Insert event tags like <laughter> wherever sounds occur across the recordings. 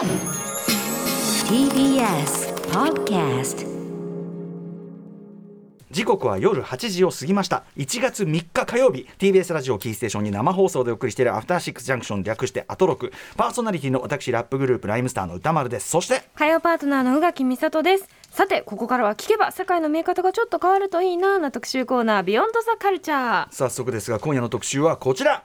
TBS Podcast 時刻は夜8時を過ぎました。1月3日火曜日 TBS ラジオキーステーションに生放送でお送りしているアフターシックスジャンクション略してアトロク。パーソナリティの私ラップグループライムスターの歌丸です。そして火曜パートナーの宇垣美里です。さてここからは聞けば世界の見え方がちょっと変わるといいなな特集コーナービヨンドザカルチャー早速ですが今夜の特集はこちら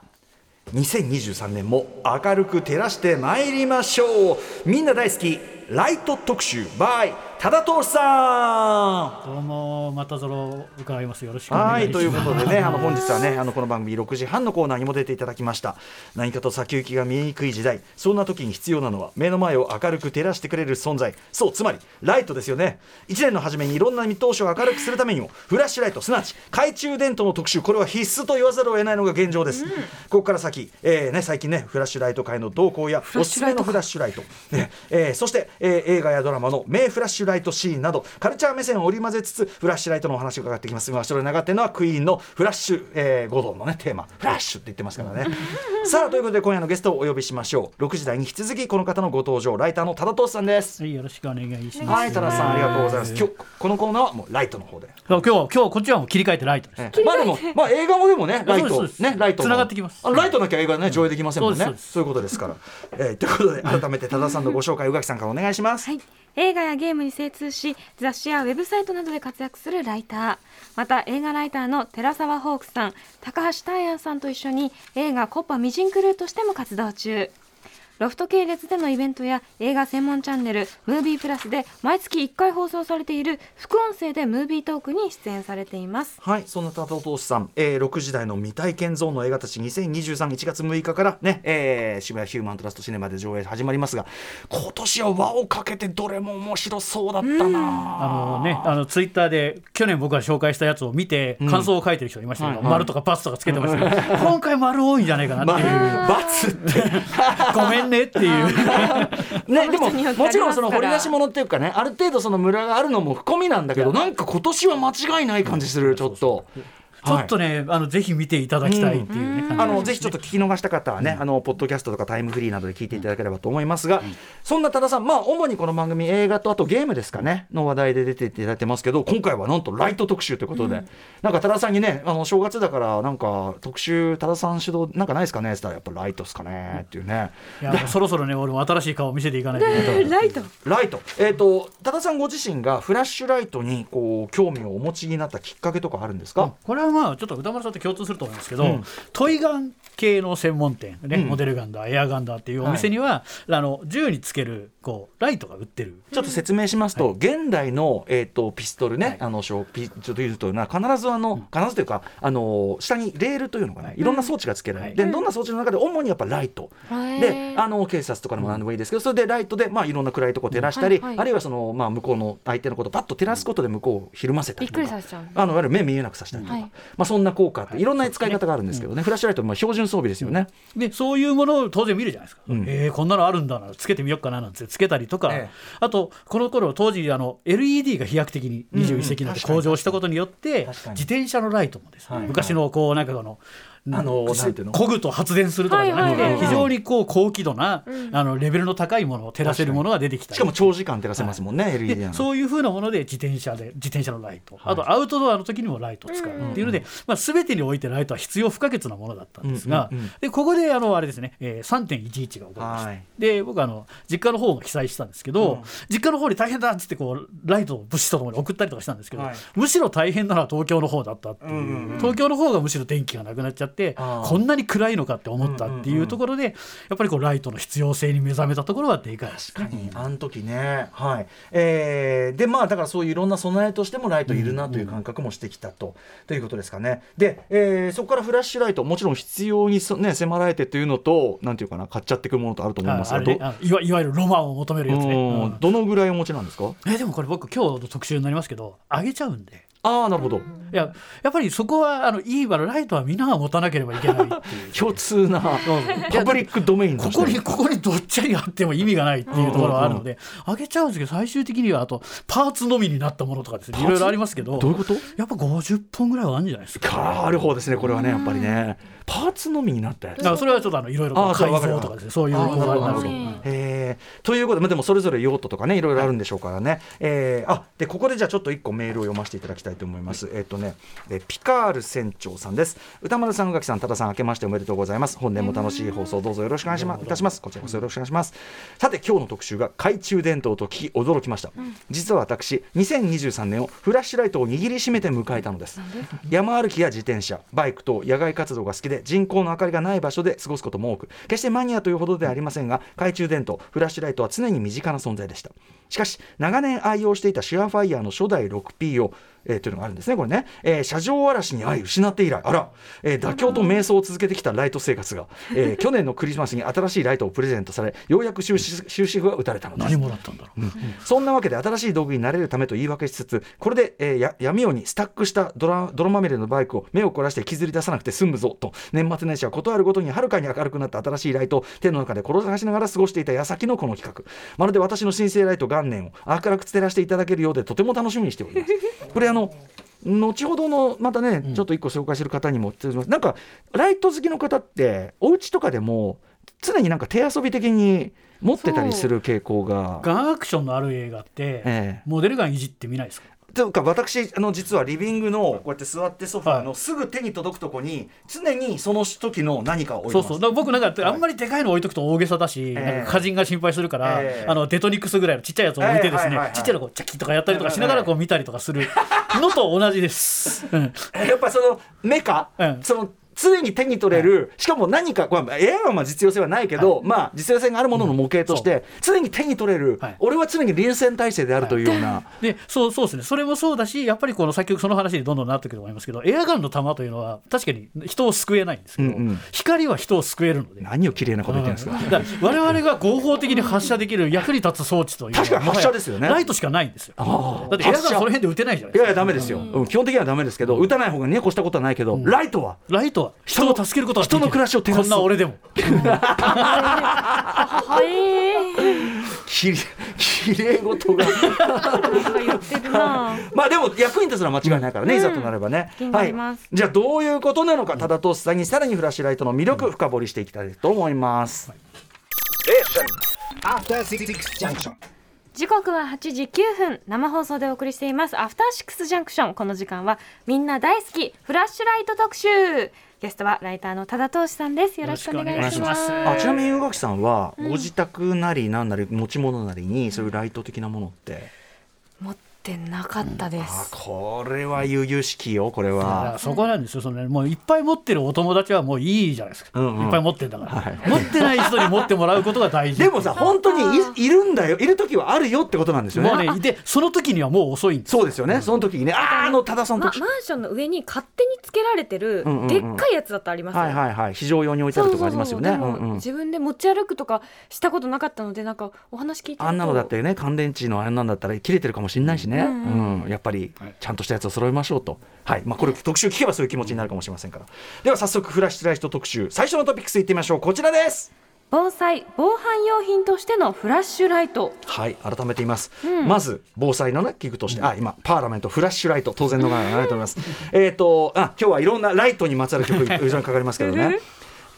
2023年も明るく照らしてまいりましょう。みんな大好きライト特集バイ多田さん。どうもまたぞろ伺います。よろしくお願します。はいいということでねあの本日はねあのこの番組6時半のコーナーにも出ていただきました。何かと先行きが見えにくい時代。そんな時に必要なのは目の前を明るく照らしてくれる存在。そうつまりライトですよね。1年の初めにいろんな見通しを明るくするためにもフラッシュライトすなわち懐中電灯の特集。これは必須と言わざるを得ないのが現状です、ここから先、えーね、最近ねフラッシュライト界の動向やおすすめのフラッシュライト、ねえーそして、えー映画やドラマの名フラッシュライトシーンなどカルチャー目線を織り交ぜつつフラッシュライトのお話を伺ってきます。今後ろに流っているのはクイーンのフラッシュ、えー、5度のねテーマ。フラッシュって言ってますからね。<laughs> さあということで今夜のゲストをお呼びしましょう。6時台に引き続きこの方のご登場ライターの多田投資さんです。はいよろしくお願いします。はい多田さんありがとうございます。今日このコーナーはもうライトの方で。今日今日こっちはもう切り替えてライトです、ええ。まあでも、まあ映画もでもね、ライト、ね、ライトも。繋がってきます。あライトなきゃ映画ね、上映できませんもんね。そういうことですから。えーということで、改めて多田さんのご紹介、宇垣さんからお願いします。はい、映画やゲームに精通し雑誌やウェブサイトなどで活躍するライター。また映画ライターの寺澤ホークさん高橋大安さんと一緒に映画コッパミジンクルーとしても活動中。ロフト系列でのイベントや映画専門チャンネルムービープラスで毎月1回放送されている副音声でムービートークに出演されています。はい、そんな多田投資さん、えー、6時台の未体験ゾーンの映画たち2023、1月6日からね、えー、渋谷ヒューマントラストシネマで上映始まりますが、今年は輪をかけてどれも面白そうだったなあ。のね、あのツイッターで去年僕が紹介したやつを見て感想を書いてる人がいましたけど、はい丸とかバツとかつけてましたけど、<laughs> 今回丸多いんじゃないかなっていう、バ <laughs> ツって。<laughs> ごめんねっていう。<laughs> ね、でももちろんその掘あり出し物っていうかねある程度そのムラがあるのも含みなんだけどなんか今年は間違いない感じするちょっと。ちょっとね、あのぜひ見ていただきたいっていうね、感じあのぜひちょっと聞き逃した方はね、あのポッドキャストとかタイムフリーなどで聞いていただければと思いますが、そんな多田さん、まあ主にこの番組映画とあとゲームですかねの話題で出ていただいてますけど、今回はなんとライト特集ということで、なんか多田さんにね、あの正月だからなんか特集多田さん主導なんかないですかねって言ったらやっぱライトですかねっていうね。いやそろそろね俺も新しい顔を見せていかないといけない。<laughs> ライト。ライト、えー、と多田さんご自身がフラッシュライトにこう興味をお持ちになったきっかけとかあるんですか、これはまあちょっと歌丸さんと共通すると思いますけど、うん。トイガン系の専門店、ねうん。モデルガンだエアガンだっていうお店には、あの銃につけるこうライトが売ってる。ちょっと説明しますと、現代の、えー、とピストルね、あの小ピちょっと言うというのは必ずあの、必ずというかあの下にレールというのかな、い、ろんな装置がつけられる、でどんな装置の中で主にやっぱライト、であの警察とかでも何でもいいですけど、それでライトで、まあ、いろんな暗いとこ照らしたり、はいはい。あるいはその、まあ、向こうの相手のことをパッと照らすことで向こうをひるませたびっりとか。くりさせちゃう。あのいわゆる目見えなくさせたりとか、はい。まあ、そんな効果ってい。ろんな使い方があるんですけどね、フラッシュライトまあ標準装備ですよね。でそういうものを当然見るじゃないですか、うん。えーこんなのあるんだなつけてみようかななんてつけたりとか、ええ。あとこの頃当時あの LED が飛躍的に21世紀になって向上したことによって、自転車のライトもですね、はい。昔のこうなんかこのあのなんていうの？漕ぐと発電するとかじゃなくて、はいはいはい。非常にこう高輝度な、あのレベルの高いものを照らせるものが出てきたり。しかも長時間照らせますもんね、LED なのでそういうふうなもので自転車で自転車のライト、はい。あとアウトドアの時にもライトを使うっていうので、まあ、全てにおいてライトは必要不可欠なものだったんですが、うんうんうん。でここであのあれですね、えー、3.11が起こりました、はい。で僕あの実家の方も記載したんですけど、実家の方に大変だっつってこうライトを物資とともに送ったりとかしたんですけど、はい。むしろ大変なのは東京の方だったっていう,、うんうんうん。東京の方がむしろ電気がなくなっちゃってあー。こんなに暗いのかって思ったっていうところで、やっぱりこうライトの必要性に目覚めたところはでかい。確かにあの時ね。はい。えーでまあだからそういういろんな備えとしてもライトいるなという感覚もしてきたと,、ということですかね。で、えーそこからフラッシュライトもちろん必要にそ、ね、迫られてというのとなんていうかな買っちゃっていくものとあると思いますがどいわいわゆるロマンを求めるやつね。うん。うん。どのぐらいお持ちなんですか？えでもこれ僕今日の特集になりますけどあげちゃうんでああなるほど。いややっぱりそこはあのいいわライトはみんなが持たなければいけない共通な <laughs> パブリックドメインとここにここにどっちにあっても意味がないっていうところがあるので、上げちゃうんですけど最終的にはあとパーツのみになったものとかですね。いろいろありますけどどういうこと？やっぱ50本ぐらいはあるんじゃないですか。かある方ですねこれはねやっぱりね。パーツのみになったやつ。それはちょっとあのいろいろ改造とかですね。そういうあーこだわりなんですけどなるほど。えー。ということでまあでもそれぞれ用途とかねいろいろあるんでしょうからね、えー。あでここでじゃあちょっと一個メールを読ませていただきたいと思います。えっ、とね、えーピカール船長さんです。歌丸さん宇垣さん多田さん明けましておめでとうございます。本年も楽しい放送どうぞよろしくお願いしますいたします。こちらこそよろしくお願いします。さて今日の特集が懐中電灯と聞き驚きました、実は私2023年をフラッシュライトを握りしめて迎えたのです。山歩きや自転車バイクと野外活動が好きで人工の明かりがない場所で過ごすことも多く決してマニアというほどではありませんが懐中電灯フラッシュライトは常に身近な存在でした。しかし長年愛用していたシュアファイヤーの初代 6P をえーというのがあるんですね、これね、えー車上荒らしに愛失って以来、あら、えー妥協と瞑想を続けてきたライト生活が、えー <laughs> 去年のクリスマスに新しいライトをプレゼントされ、ようやく終止終止符が打たれたのです。何。もらったんだろう、そんなわけで新しい道具になれるためと言い訳しつつこれで、えーや闇夜にスタックした泥泥まみれのバイクを目を凝らして削り出さなくて済むぞと。年末年始はことあるごとにはるかに明るくなった新しいライトを手の中で転がしながら過ごしていた矢先のこの企画。まるで私の新生ライト元年を明るく照らしていただけるようでとても楽しみにしております。これあの後ほどのまたね、ちょっと一個紹介する方にもなんかライト好きの方ってお家とかでも常になんか手遊び的に持ってたりする傾向が。ガンアクションのある映画って、ええ。モデルガンいじってみないですか？というか私あの実はリビングのこうやって座ってソファーのはい。すぐ手に届くとこに常にその時の何かを置いてます。そうそう。だから僕なんかあんまりでかいの置いとくと大げさだし、ええ。なんか歌人が心配するから、ええ。あのデトニクスぐらいのちっちゃいやつを置いてですね、はいはいはいはい。ちっちゃいのこうチャキッとかやったりとかしながらこう見たりとかするのと同じです。<laughs> うん。やっぱそのメカ、うん。その常に手に取れる、しかも何か、まあ、エアガンは実用性はないけど、まあ実用性があるものの模型として、常に手に取れる、はい。俺は常に臨戦態勢であるというような、<laughs> でそうそうですね。それもそうだしやっぱりこの先ほどその話にどんどんなってくると思いますけどエアガンの弾というのは確かに人を救えないんですけど、うんうん。光は人を救えるので。何を綺麗なこと言ってるんですか。うん。だから我々が合法的に発射できる役に立つ装置というのは確かに発射ですよね。ライトしかないんですよ。だあってエアガンその辺で撃てないじゃないいですか。やいやダメですよ、うん。基本的にはダメですけど、打たない方がね越したことはないけど、ライトは。ライトは人を助けることができる人の暮らしを照らすこんな俺でも <laughs> はい。きれきれい事が。なんか言ってるな。<laughs> まあでも役に立つのは間違いないからね、いざとなればね。気になりますじゃあどういうことなのか、ただとさんにさらにフラッシュライトの魅力深掘りしていきたいと思います。After Six Junction. 時刻は8時9分生放送でお送りしていますアフターシックスジャンクションこの時間はみんな大好きフラッシュライト特集ゲストはライターの多田投資さんです。よろしくお願いします。あちなみに宇垣さんは、ご自宅なりなんなり持ち物なりにそういうライト的なものって、持ってなかったであす、これは悠々しきよこれは。ら。そこなんですよ。その、ね、もういっぱい持ってるお友達はもういいじゃないですか、うんうん。いっぱい持ってんだから、はい。持ってない人に持ってもらうことが大事でもさ本当にいいるんだよ。いる時はあるよってことなんですよね。もうねでその時にはもう遅いんですそうですよね、その時にねあーあの多田さんとま、マンションの上に勝手につけられてるうんうんうん。でっかいやつだってありますよ、はいはいはい。非常用に置いてあるとかありますよね。そうそうそう。でもうんうん。自分で持ち歩くとかしたことなかったのでなんかお話聞いてあんなのだってね乾電池のあんなんだったら切れてるかもしれないしね、うんやっぱりちゃんとしたやつを揃えましょうと、はい。まあ、これ特集聞けばそういう気持ちになるかもしれませんから。では早速フラッシュライト特集。最初のトピックスいってみましょう。こちらです防災防犯用品としてのフラッシュライト。はい改めて言います、まず防災のね器具として、あ今パーラメントフラッシュライト当然のがら流れております。えっとあ今日はいろんなライトにまつわる曲 <laughs> いろいろかかりますけどね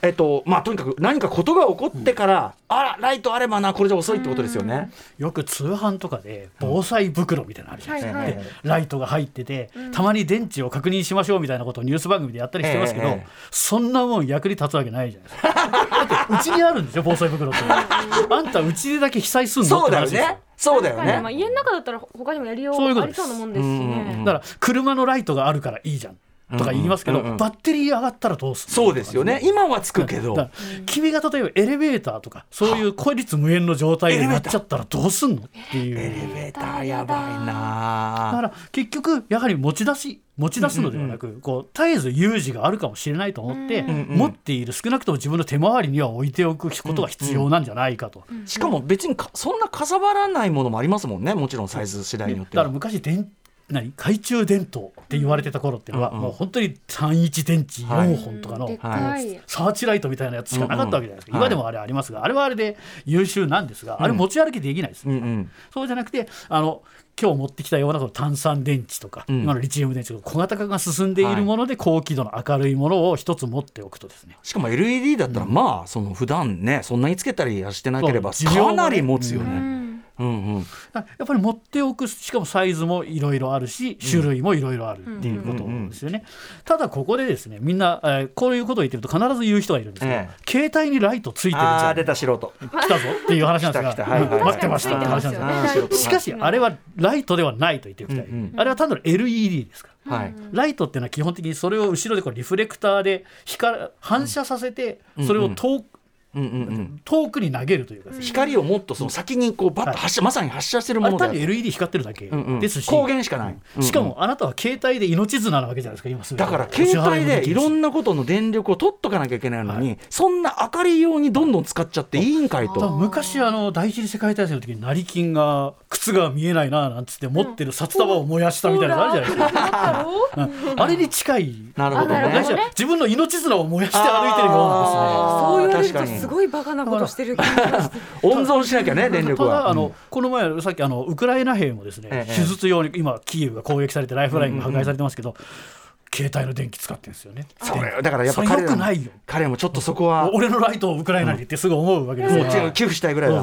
えっとまあとにかく何かことが起こってから、あらライトあればなこれじゃ遅いってことですよね、よく通販とかで防災袋みたいなのあるじゃないですか、はいはい。でライトが入ってて、たまに電池を確認しましょうみたいなことをニュース番組でやったりしてますけど、ええ。そんなもん役に立つわけないじゃないですか。<laughs> だってうちにあるんですよ防災袋って。あんたうちでだけ被災すんの？っそうだよて話ですよ。ねそうだよ確かにまあ、ね家の中だったら他にもやりようありそういうことです。そうなもんですしうんうんうねん。だから車のライトがあるからいいじゃんとか言いますけど、うんうんうん。バッテリー上がったらどうするそうですよね。今はつくけど。だから君が例えばエレベーターとかそういう孤立無縁の状態になっちゃったらどうすんの？っていう。エレベーターやばいだかなら結局やはり持ち出し持ち出すのではなく、こう絶えず有事があるかもしれないと思って、んうん持っている少なくとも自分の手回りには置いておくことが必要なんじゃないかと、しかも別にかそんなかさばらないものもありますもんね。もちろんサイズ次第によっては。だから昔電何？懐中電灯って言われてた頃っていうのは、うんうんもう本当に31電池はい。4本とかの、でっかい、サーチライトみたいなやつしかなかったわけじゃないですか、うんうん今でもあれありますが、あれはあれで優秀なんですが、あれ持ち歩きできないです、うんうん。そうじゃなくてあの今日持ってきたようなその炭酸電池とか、うん。今のリチウム電池とか小型化が進んでいるもので高輝度の明るいものを一つ持っておくとですね。しかも LED だったらまあその普段ねそんなにつけたりはしてなければかなり持つよね。うんうん。うんやっぱり持っておくしかもサイズもいろいろあるし種類もいろいろあるっていうことですよね、ただここでですねみんな、えーこういうことを言ってると必ず言う人がいるんですけど、え携帯にライトついてるじゃん。ああ出た素人。来たぞっていう話なんですが待ってましたって話なんですよあー素人しかしあれはライトではないと言っておきたい、うんうんあれは単なる LED ですから。はい。ライトっていうのは基本的にそれを後ろでこうリフレクターで光反射させてそれを遠,、うん。うんうん。遠くに投げるというかですね光をもっとその先にこうバッと発射、まさに発射してるものである。LED 光ってるだけうんうん。ですし、光源しかない。うんうん。しかもあなたは携帯で命綱なわけじゃないですか今すぐ。だから携帯でいろんなことの電力を取っとかなきゃいけないのに、そんな明かり用にどんどん使っちゃっていいんかいと。昔あの第一次世界大戦の時に成金が靴が見えないななんつって持ってる札束を燃やしたみたいなのあるじゃないですか、うん。あれに近い。なるほどね。自分の命綱を燃やして歩いてるようなそう言われる確かにごいバカなことしてる <laughs> 温存しなきゃね電。力は。ただあの、うんこの前さっきあのウクライナ兵もですね、ええ手術用に今キーウが攻撃されてライフラインが破壊されてますけど、携帯の電気使ってるんですよね。それだからやっぱ彼。彼もちょっとそこは俺のライトをウクライナにってすぐ思うわけですよ。もう寄付した。いぐらいだ。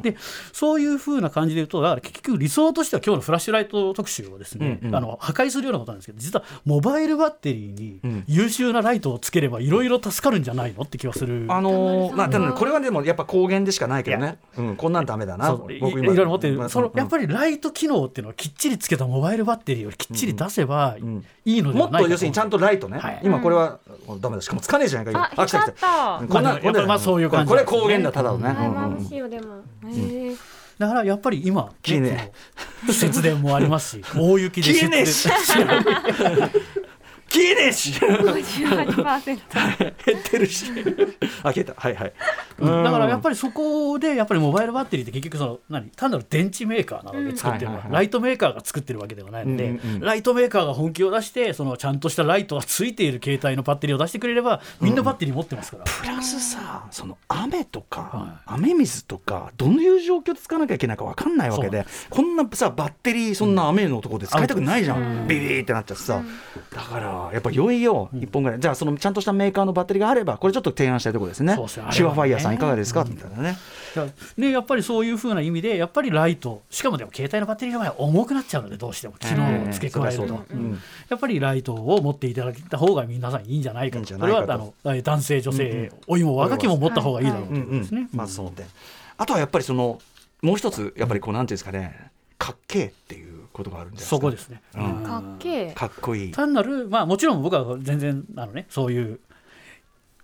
でそういうふうな感じで言うとだから結局理想としては今日のフラッシュライト特集をですね、うんうん。あの破壊するようなことなんですけど実はモバイルバッテリーにうん。優秀なライトをつければいろいろ助かるんじゃないのって気がする。あのーまあ、ただこれはでもやっぱ光源でしかないけどね、うん、こんなんダメだな、そういろいろ持ってる、まあそのうんやっぱりライト機能っていうのはきっちりつけたモバイルバッテリーをきっちり出せばいん。いのでもはっと要するにちゃんとライトね、はい。今これは、ダメだ。しかもつかねえじゃないか。あ今来た。来光った。こんなまあやっぱりまあそういう感じこれ光源だただのね、しいよでも。だからやっぱり今、消えね。節電もありますし大雪で消えねえし。節電消えねえし58%減ってるし。あ消えた。はいはい。うん。だからやっぱりそこでやっぱりモバイルバッテリーって結局その何？単なる電池メーカーなので作ってるのはライトメーカーが作ってるわけではないので、うんうんうん。ライトメーカーが本気を出してそのちゃんとしたライトがついている携帯のバッテリーを出してくれればみんなバッテリー持ってますから、プラスさその雨とか、は雨水とかどういう状況で使わなきゃいけないか分かんないわけでこんなさバッテリーそんな雨のところで使いたくないじゃん、うん。ビビーってなっちゃってさ、だからやっぱいよいよ1本ぐらい、じゃあそのちゃんとしたメーカーのバッテリーがあればこれちょっと提案したいところですね。シュワファイヤーさんいかがですか、みたいなね。ねやっぱりそういうふうな意味でやっぱりライト。しかもでも携帯のバッテリーの場合は重くなっちゃうのでどうしても機能を付け加えると、やっぱりライトを持っていただいた方が皆さんいいんじゃないかいいん。じゃこないかと。れはあのえ男性女性、老いも若きも持った方がいいだろうということですね。まずその点あとはやっぱりそのもう一つやっぱりこうなんていうんですかね。かっけえっていうことがあるんじゃないですか。そこですね、かっけえ。かっこいい。単なるまあもちろん僕は全然あのねそういう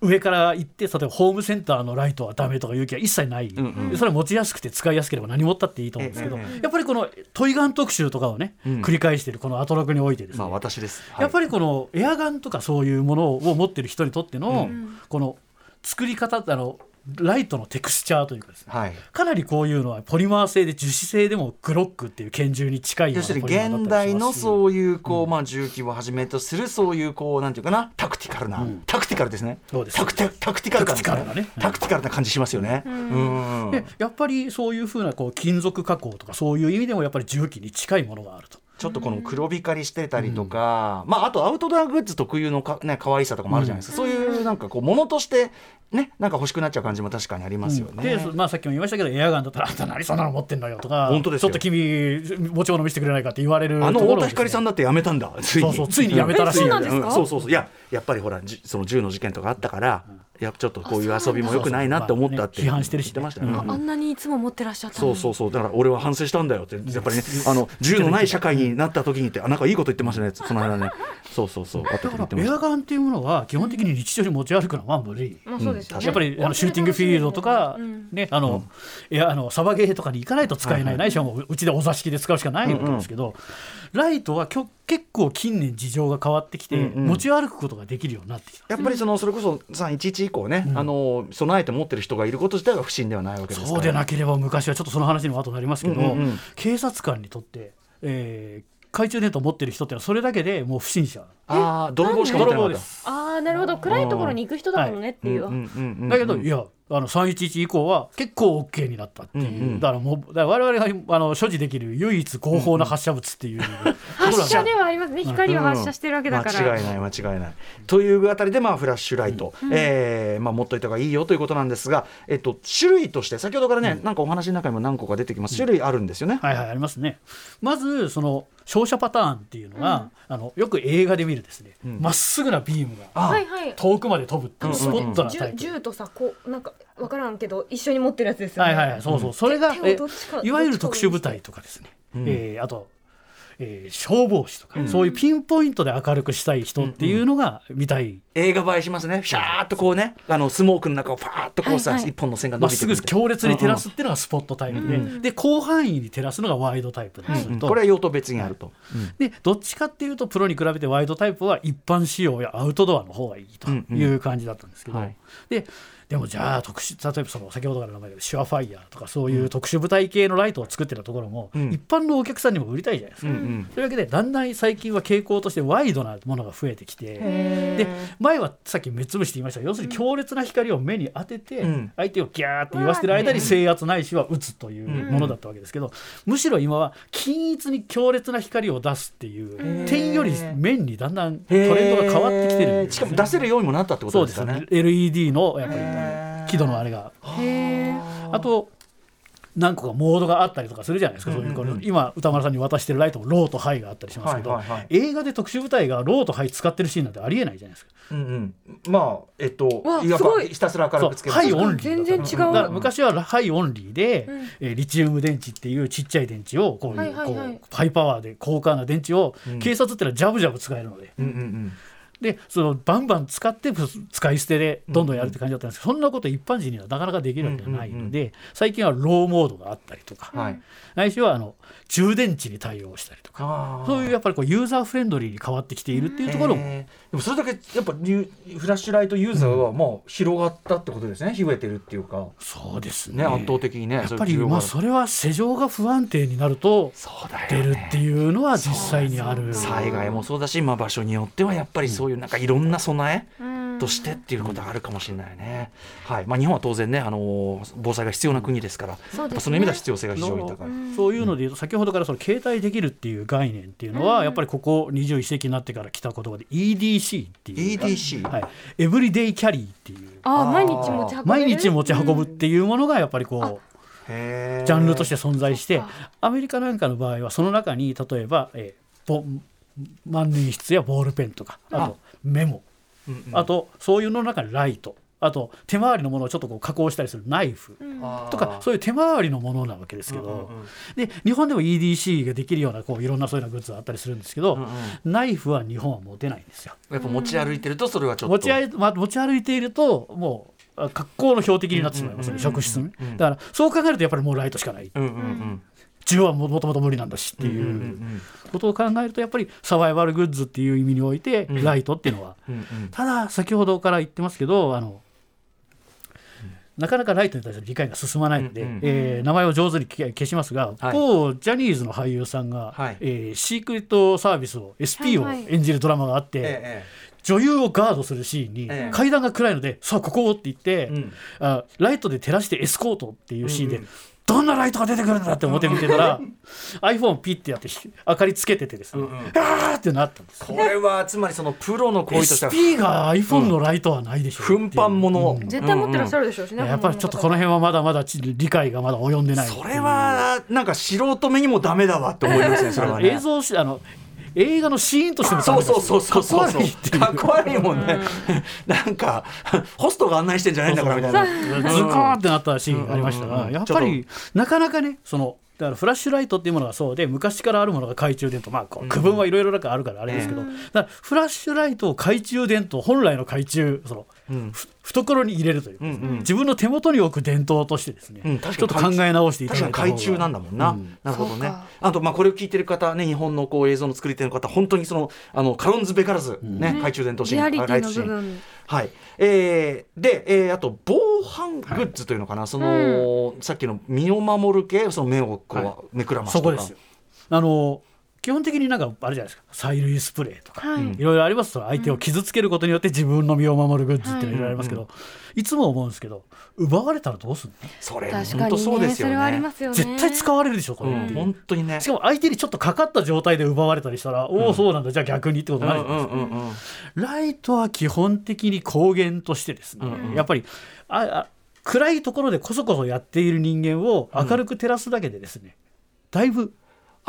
上から行って例えばホームセンターのライトはダメとかいう気は一切ない、うんうん。それは持ちやすくて使いやすければ何持ったっていいと思うんですけど、ええやっぱりこのトイガン特集とかをね、うん。繰り返しているこのアトロクにおいてですね、まあ私です、やっぱりりこのエアガンとかそういうものを持ってる人にとっての、ん。この作り方あのライトのテクスチャーというかですね。はい。かなりこういうのはポリマー製で樹脂製でもグロックっていう拳銃に近いような現代のそういうこう、まあ重機をはじめとするそういうこうなんていうかなタクティカルな、うん。タクティカルですね。そうです。タクテタクティカル感ですタクティカルなね。タクティカルな感じしますよね。うん。でやっぱりそういうふうなこう金属加工とかそういう意味でもやっぱり重機に近いものがあると。ちょっとこの黒光りしてたりとか、まああとアウトドアグッズ特有のかね可愛さとかもあるじゃないですか、そういうなんかこうものとしてねなんか欲しくなっちゃう感じも確かにありますよね。で、まあ、さっきも言いましたけどエアガンだったら「あんた何そんなの持ってんのよ」とか。本当ですよ。ちょっと君持ち物見せてくれないかって言われるあの太田光さんだってやめたんだついに。そうそうついに辞めたらしいうなんですかうん。そうそうそう。いややっぱりほらじその銃の事件とかあったから、いやちょっとこういう遊びもよくないなって思ったって批判してるし言ってましたああんなにいつも持ってらっしゃったそうそうそう。だから俺は反省したんだよって。やっぱりねあの銃のない社会になった時にってあなんかいいこと言ってましたね。その間ね。そうそうそう。だからエアガンっていうものは基本的に日常に持ち歩くのはまあ無理。まあそうですよね。やっぱりあのシューティングフィールドとか、うん。ね、あの、いやあのサバゲーとかに行かないと使えない、ないしはもううちでお座敷で使うしかないわけですけど、ライトはきょ結構近年事情が変わってきて、うんうん。持ち歩くことができるようになってきた。やっぱりそのそれこそ311以降ね、あの備えて持ってる人がいること自体は不審ではないわけですから。そうでなければ昔はちょっとその話にも後になりますけど、うんうんうん。警察官にとって、えー懐中電灯持ってる人ってのはそれだけでもう不審者。ああ泥棒しか持ってなああなるほど。暗いところに行く人だものねっていう、うんうんうんうん。だけど、いやあの311以降は結構 OK になったっていう、うんうん。だからもうだから我々があの所持できる唯一合法な発射物っていう、発射ではありますね。光を発射してるわけだから、間違いない間違いない。というあたりでまあフラッシュライト、えーまあ持っといた方がいいよということなんですが、えっと種類として先ほどからね、なんかお話の中にも何個か出てきます。種類あるんですよね。はいはいありますね。まずその照射パターンっていうのが、あのよく映画で見るですね。ん。ま、っすぐなビームがあはいはい。遠くまで飛ぶっていうスポットなタイプ、銃銃とさこうなんかわからんけど一緒に持ってるやつですよね。はいはいはい。そうそう、それが手をえどっちかいわゆる特殊部隊とかですね、うん。えーあと、えー消防士とか、そういうピンポイントで明るくしたい人っていうのが見たい、映画映えしますね。シャーっとこうねあのスモークの中をパーッとこうさ、はいはい。一本の線がまっすぐ伸びてくる。強烈に照らすっていうのがスポットタイプで、で広範囲に照らすのがワイドタイプですると、うん。これは用途別にあると。でどっちかっていうとプロに比べてワイドタイプは一般仕様やアウトドアの方がいいという感じだったんですけど、はい。ででもじゃあ特殊例えばその先ほどからの名前でシュアファイヤーとかそういう特殊部隊系のライトを作ってたところも、ん。一般のお客さんにも売りたいじゃないですか。うんうん。というわけでだんだん最近は傾向としてワイドなものが増えてきてで前はさっき目つぶしって言いましたが要するに強烈な光を目に当てて、うん。相手をギャーって言わせてる間に制圧ないしは撃つというものだったわけですけど、むしろ今は均一に強烈な光を出すっていう点より面にだんだんトレンドが変わってきてるんですしかも出せるようにもなったってこそうですすね。とでかね。LED のやっぱり輝度のあれが。あと何個かモードがあったりとかするじゃないですか、そういうこれ今歌丸さんに渡してるライトもローとハイがあったりしますけど、はいはいはい。映画で特殊部隊がローとハイ使ってるシーンなんてありえないじゃないですか。うんうん、まあえっとひたすら明るくつけるそうハイオンリーだった全然違う。だから昔はハイオンリーで、うん。えーリチウム電池っていうちっちゃい電池をこういう,、はいはいはい。こうハイパワーで高価な電池を、うん。警察ってのはジャブジャブ使えるので。うんうんうんでそのバンバン使って使い捨てでどんどんやるって感じだったんですけど、そんなこと一般人にはなかなかできるわけではないので、最近はローモードがあったりとか、はい。ないしはあの充電池に対応したりとか。そういうやっぱりこうユーザーフレンドリーに変わってきているっていうところも、えーでもそれだけやっぱニューフラッシュライトユーザーはもう広がったってことですね、増えてるっていうか。そうですね。ね圧倒的にねやっぱりまあそれは世情が不安定になると出るっていうのは実際にある。災害もそうだし、まあ、場所によってはやっぱりそういうなんかいろんな備えうんとしてっていうことがあるかもしれないね。はい。まあ、日本は当然ね、あのー防災が必要な国ですから、そね。その意味では必要性が非常に高い。そういうので言うと先ほどからその携帯できるっていう概念っていうのはやっぱりここ21世紀になってから来た言葉で EDC っていう。EDC はい、エブリデイキャリーっていう。あー毎日持ち運べる？毎日持ち運ぶっていうものがやっぱりこうジャンルとして存在してアメリカなんかの場合はその中に例えば、えーボ万年筆やボールペンとかあとメモうんうん。あとそういうの中にライト。あと手回りのものをちょっとこう加工したりするナイフ。とかそういう手回りのものなわけですけど、うんうんうん。で日本でも EDC ができるようなこういろんなそういうようなグッズがあったりするんですけど、うんうん。ナイフは日本は持てないんですよ。やっぱ持ち歩いてるとそれはちょっと。持ち歩いまあ持ち歩いているともうあ格好の標的になってしまいますね、うん職質ね、うんだからそう考えるとやっぱりもうライトしかない。うんうんうん銃はももともと無理なんだしっていうんことを考えるとやっぱりサバイバルグッズっていう意味においてうん。ライトっていうのは、ただ先ほどから言ってますけどあのなかなかライトに対する理解が進まないので、うんうんえー名前を上手に消消しますが、はい。某ジャニーズの俳優さんが、はい。えーシークレットサービスを SP を演じるドラマがあって、え女優をガードするシーンに、ええ階段が暗いのでさあここをって言って、うん。あライトで照らしてエスコートっていうシーンで、うんうんどんなライトが出てくるんだって思って見てたら iPhone ピッてやってひ明かりつけててですね、うんうん。あーってなったんです。これはつまりそのプロの行為としては SP が iPhone のライトはないでしょうう。奮発もの絶対持ってらっしゃるでしょうしね、やっぱりちょっとこの辺はまだまだち理解がまだ及んでない。それはなんか素人目にもダメだわって思いますねそれはね。映像しあの映画のシーンとしてもそうそうそうそうそうかっこ悪いもんね、なんかホストが案内してんじゃないんだからみたいな。ズコーンってなったシーンがありましたが、やっぱりなかなかねそのだからフラッシュライトっていうものがそうで昔からあるものが懐中電灯。まあこう区分はいろいろあるからあれですけど、だからフラッシュライトを懐中電灯本来の懐中その、懐に入れるというか、うんうん。自分の手元に置く電灯としてですね、うん確ちょっと考え直していた確だいた方が。かに海中なんだもんな、うん。なるほどね。あとまあこれを聞いてる方ね日本のこう映像の作り手の方本当にそのあのカロンズべからず、ね懐中電灯シーンリアリティのライトシーン部分はい、えーで、えーあと防犯グッズというのかな、その、さっきの身を守る系その目をこう、はい。目くらましとか。そこですよ。あの基本的になんかあれじゃないですか。催涙スプレーとか、はい。いろいろあります。と相手を傷つけることによって自分の身を守るグッズっていうのいろいろありますけど、いつも思うんですけど奪われたらどうするの？それ本当そそうですよね。ね。絶対使われるでしょこれ。う、本当にね。しかも相手にちょっとかかった状態で奪われたりしたら、おおそうなんだじゃあ逆にってことになるじゃないですか、うんうんうんうん。ライトは基本的に光源としてですね、うんうん。やっぱりああ暗いところでこそこそやっている人間を明るく照らすだけでですね、だいぶ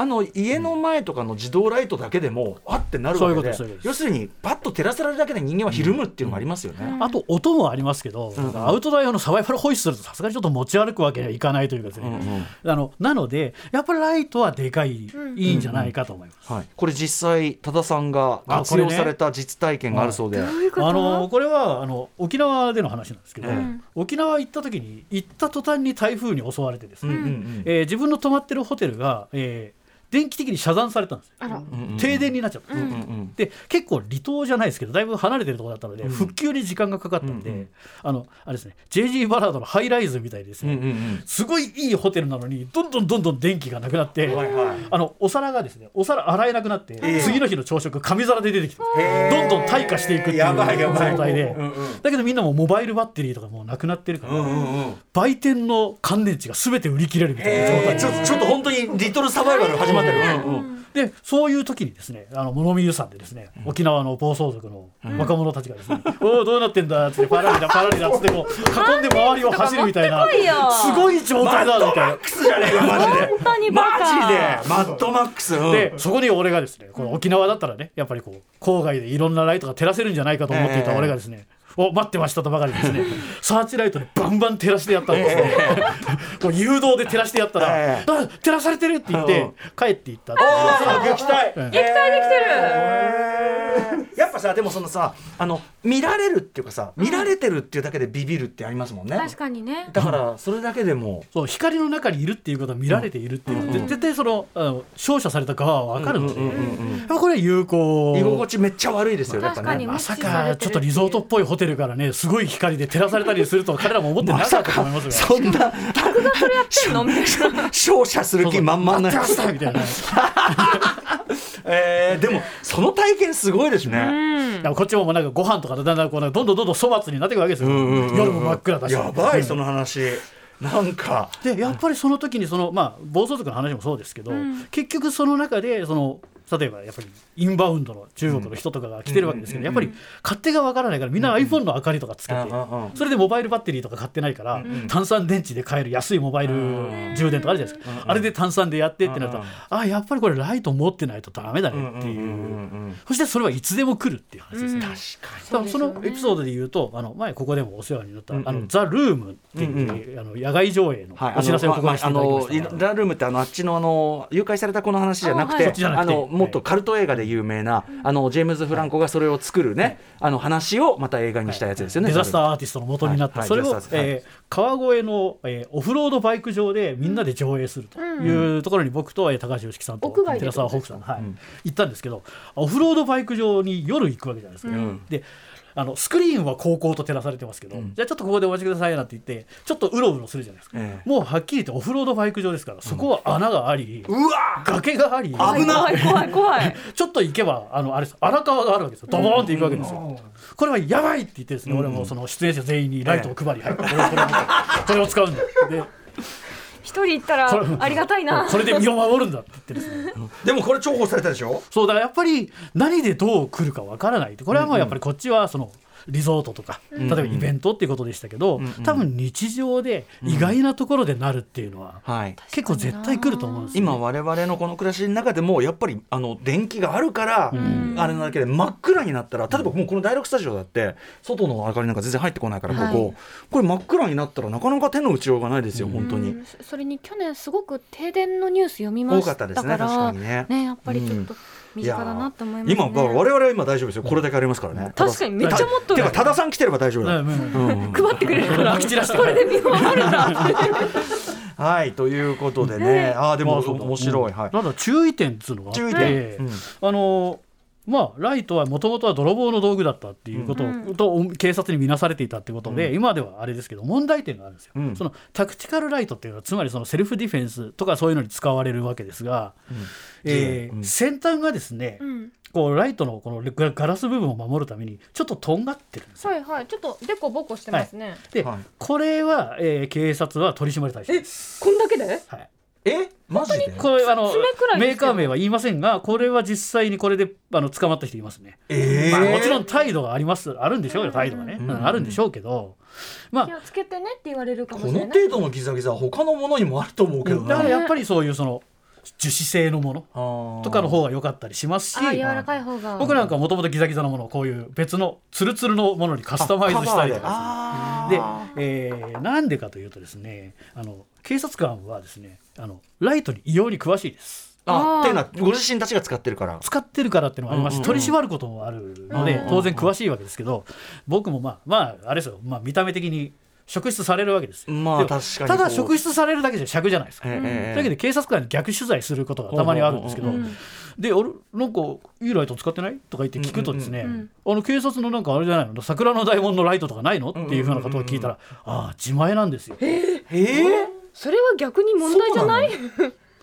あの家の前とかの自動ライトだけでもあってなるそういうわけでことですそういうことです。要するにパッと照らされるだけで人間はひるむっていうのがありますよね。あと音もありますけど、うんうんアウトドア用のサバイバルホイッスルとさすがにちょっと持ち歩くわけにはいかないというかで。すね、うんうん。あのなのでやっぱりライトはでかい、いいんじゃないかと思います。はい、これ実際多田さんが活用された実体験があるそうで、あのこれはあの沖縄での話なんですけど、ええ沖縄行った時に行った途端に台風に襲われてですね、うんうんうん。えー自分の泊まってるホテルが、えー電気的に遮断されたんです停電になっちゃった、うんうんで結構離島じゃないですけどだいぶ離れてるところだったので、うん復旧に時間がかかったんで、うんうん。あのあれですね JG バラードのハイライズみたいですうんね、うんうん。すごいいいホテルなのにどんどんどんどん電気がなくなって、はいはい。あのお皿がですねお皿洗えなくなって、ええ。次の日の朝食紙皿で出てきてへーどんどん退化していくっていうやばいやばい状態で、うんうんだけどみんなもうモバイルバッテリーとかもうなくなってるから、うんうんうん。売店の乾電池が全て売り切れるみたいな状態えーちょちょっと本当にリトルサバイバル始まってる、うんうん。でそういう時にですねあの物見湯山でですね、沖縄の暴走族の若者たちがですね「おおどうなってんだ」っつってパラリだパラリだっつってこう囲んで周りを走るみたいなすごい状態だみたいな。クスじゃねえかマジで。本当にバカ。マジで。マッドマックス、うん。でそこに俺がですねこの沖縄だったらねやっぱりこう郊外でいろんなライトが照らせるんじゃないかと思っていた俺がですね、お待ってましたとばかりですね。<laughs> サーチライトでバンバン照らしてやったんですね、<laughs> こう誘導で照らしてやったら「えあ照らされてる!」って言って、うん。帰っていったあー。撃退。うん撃退できてる。やっぱさでもそのさあの見られるっていうかさ見られてるっていうだけでビビるってありますもんね、確かにね。だからそれだけでも。そう光の中にいるっていうことは見られているっていうのは、うん。絶対そのあの照射された側は分かるので、うんうんうんうんやっぱこれは有効。居心地めっちゃ悪いですよねやっぱ確かにね。まさかちょっとリゾートっぽいホテルからねすごい光で照らされたりするとは彼らも思ってなかったと思いますが。そんなってんの？みたいな。照射する気満々な。照らしたみたいな。<laughs> えーでもその体験すごいですね、うん。こっちもなんかご飯とかでだんだんこうなんかどんどんどんどん粗末になっていくわけですよ、うんうんうん夜も真っ暗だし。やばい、うんその話。なんか。でやっぱりその時にそのまあ暴走族の話もそうですけど、うん。結局その中でその例えばやっぱりインバウンドの中国の人とかが来てるわけですけど、うんやっぱり勝手がわからないからみんな iPhone の明かりとかつけて、それでモバイルバッテリーとか買ってないから、炭酸電池で買える安いモバイル充電とかあるじゃないですか、あれで炭酸でやってってなると、あやっぱりこれライト持ってないとダメだねっていう,、そしてそれはいつでも来るっていう話ですね。うんだからそのエピソードで言うとあの前ここでもお世話になった、あのザ・ルームっていう、あの野外上映のはい、お知らせをここにしていただきました。あのラルームってあのあっちのあの誘拐された子の話じゃなくて。あのもっとカルト映画で有名な、あのジェームズ・フランコがそれを作るね、あの話をまた映画にしたやつですよね。デザスターアーティストの元になった、はい。それを、えー川越の、えーオフロードバイク場でみんなで上映するというところに僕と、えー高橋良樹さんと寺澤ホークさん、はい。うん。行ったんですけどオフロードバイク場に夜行くわけじゃないですか。ん。であのスクリーンは高校と照らされてますけど、ん。じゃあちょっとここでお待ちくださいなんて言ってちょっとうろうろするじゃないですか、ええ。もうはっきり言ってオフロードバイク場ですからそこは穴があり、うわ崖があり危ない。怖い怖い怖い <laughs> ちょっと行けばあのあれです。荒川があるわけですよ。ドボーンって行くわけですよ、これはやばいって言ってですね、俺もその出演者全員にライトを配り、はい、これこれをこれを使うんだで <laughs> 一人行ったらありがたいな。これで身を守るんだって言ってですね。<laughs> でもこれ重宝されたでしょ？そうだからやっぱり何でどう来るかわからない。これはもうやっぱりこっちはそのリゾートとか、例えばイベントっていうことでしたけど、多分日常で意外なところでなるっていうのは、はい。結構絶対来ると思うんですよ、ね、今我々のこの暮らしの中でもやっぱりあの電気があるから、あれなだけで真っ暗になったら例えばもうこの第6スタジオだって外の明かりなんか全然入ってこないからここ、はい。これ真っ暗になったらなかなか手の打ちようがないですよ、本当に。うんそれに去年すごく停電のニュース読みました多かったですねから確かにね。やっぱりちょっと身近だなと思いますね。今我々は今大丈夫ですよ。これだけありますからね。確かにめっちゃ持っとる。てか多田さん来てれば大丈夫だ、うん。配ってくれるから。まき散らしてこれで身を守るんだ <laughs> はいということでね。ああでも面白い、はい。なんだ注意点っつうのがあって。注意点、うん。あのまあライトはもともとは泥棒の道具だったっていうことを、うん。と警察に見なされていたってことで、うん。今ではあれですけど問題点があるんですよ、うん。そのタクティカルライトっていうのはつまりそのセルフディフェンスとかそういうのに使われるわけですが、えーうん。先端がですね、うん。こうライトのこのガガラス部分を守るためにちょっととんがってるんですよ。はいはい。ちょっとデコボコしてますね、で、はい。これは、えー警察は取り締まり対象です。こんだけで？はいえ？マジで？これあの爪くらいですけど。メーカー名は言いませんがこれは実際にこれであの捕まった人いますね、えー。まあ、もちろん態度がありますあるんでしょうよ態度がね、うんうん。あるんでしょうけど。ま気をつけてねって言われるかもこのしれない。程度のギザギザは他のものにもあると思うけどあだからなやっぱりそういうその樹脂製のものととかの方が良かったりしますしあ柔らかい方が。僕なんかもともとギザギザのものをこういう別のツルツルのものにカスタマイズしたりとかかで、えーなんでかというとですねあの警察官はですねあのライトに異様に詳しいです。あっていうのはご自身たちが使ってるから。使ってるからっていうのもあります。し、うんうん。取り締まることもあるので、うん当然詳しいわけですけど、僕もまあまああれですよ、まあ、見た目的に職質されるわけですよ。まあでも確かにただ職質されるだけじゃ尺じゃないですか。ええというええ。わけで警察官に逆取材することがたまにあるんですけど、うんうんで俺なんかいいライト使ってない？とか言って聞くとですね、うんうんあの警察のなんかあれじゃないの？桜の大門のライトとかないの？っていうふうなことを聞いたら、ああ自前なんですよ。えー、それは逆に問題じゃない？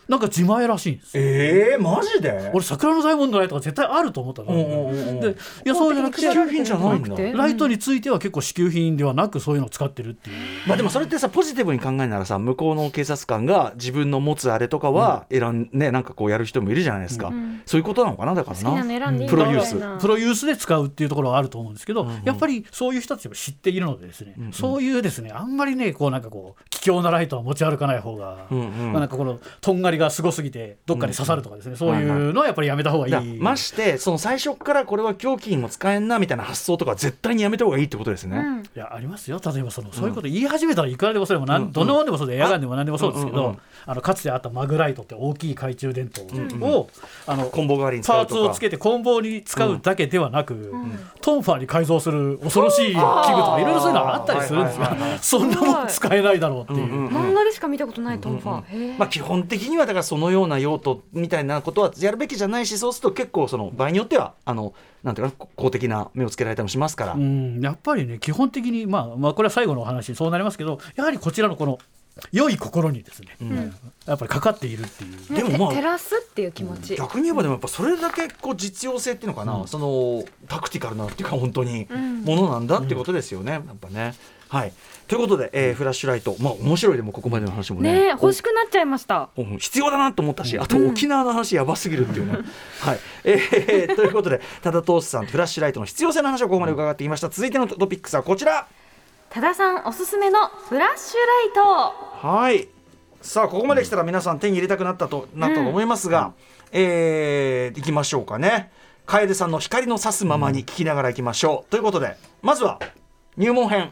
なんか自前らしいんですよ。えー、マジで？俺桜の大門のライトが絶対あると思ったの。うんうんうんうん。でいやそうじゃなくて支給品じゃないんだ。ライトについては結構支給品ではなくそういうのを使ってるっていう。まあでもそれってさポジティブに考えならさ向こうの警察官が自分の持つあれとかは選んねなんかこうやる人もいるじゃないですか、ん。そういうことなのかなだから好きなのな選んでいいんプロユース。プロユースで使うっていうところはあると思うんですけど、うん。うんやっぱりそういう人たちも知っているのでですね、うんうん。そういうですねあんまりねこうなんかこう卑怯なライトは持ち歩かない方が、うんうん。まあ、なんかこのとんがりがすごすぎてどっかに刺さるとかですね、そういうのはやっぱりやめた方がいい。だましてその最初からこれは凶器にも使えんなみたいな発想とかは絶対にやめた方がいいってことですね、うん。いやありますよ。例えばその、そういうこと言い始めたらいくらでもそれもなん、うんどんなもんでもそうでエアガンでも何でもそうですけど、うんうんうんあのかつてあったマグライトって大きい懐中電灯を、パーツをつけて棍棒に使うだけではなく、ん。トンファーに改造する恐ろしい器具とかいろいろそういうのがあったりするんですがはいはいはいそんなもん使えないだろうっていう。漫画でしか見たことないトンファー、まあ、基本的にはだからそのような用途みたいなことはやるべきじゃないしそうすると結構その場合によってはあのなんていうかな公的な目をつけられたりもしますから、うん、やっぱりね基本的に、まあ、まあこれは最後のお話そうなりますけどやはりこちらのこの良い心にですね、やっぱりかかっているっていう。でもまあ照らすっていう気持ち、逆に言えばでもやっぱそれだけこう実用性っていうのかな、そのタクティカルなっていうか本当にうん。ものなんだってことですよね、やっぱね。はい、ということで、えーフラッシュライト。まあ面白いでもここまでの話もね。ねえ欲しくなっちゃいました。うん必要だなと思ったし、あと沖縄の話やばすぎるっていうね。はい、えーということで、多田投資さんとフラッシュライトの必要性の話をここまで伺っていました。続いてのトピックスはこちら。多田さんおすすめのフラッシュライト。はい。さあここまで来たら皆さん手に入れたくなったとなったと思いますが、えー、いきましょうかね。楓さんの光の差すままに聞きながらいきましょう。ということで、まずは入門編。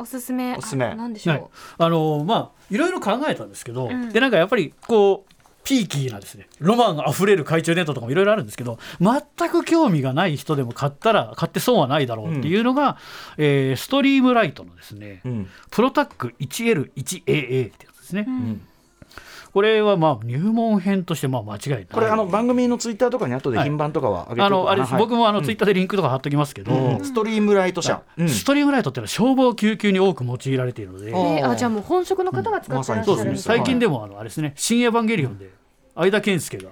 おすすめ。おすすめ。あなんでしょう、はい、あのまあいろいろ考えたんですけど、ん。でなんかやっぱりこうピーキーなですねロマンあふれる懐中電灯とかもいろいろあるんですけど全く興味がない人でも買ったら買って損はないだろうっていうのが、えーストリームライトのですね、うん。プロタック 1L1AA ってやつですね、んこれはまあ入門編としてまあ間違いない。これあの番組のツイッターとかに後で品番とかは上げておあのあれはい。僕もあのツイッターでリンクとか貼っときますけど、うん。ストリームライト社。うん。ストリームライトっていうのは消防救急に多く用いられているので、あえーあじゃあもう本職の方が使ってらっしゃるうん。最近でもあのあれですね「新エヴァンゲリオン」で相田健介が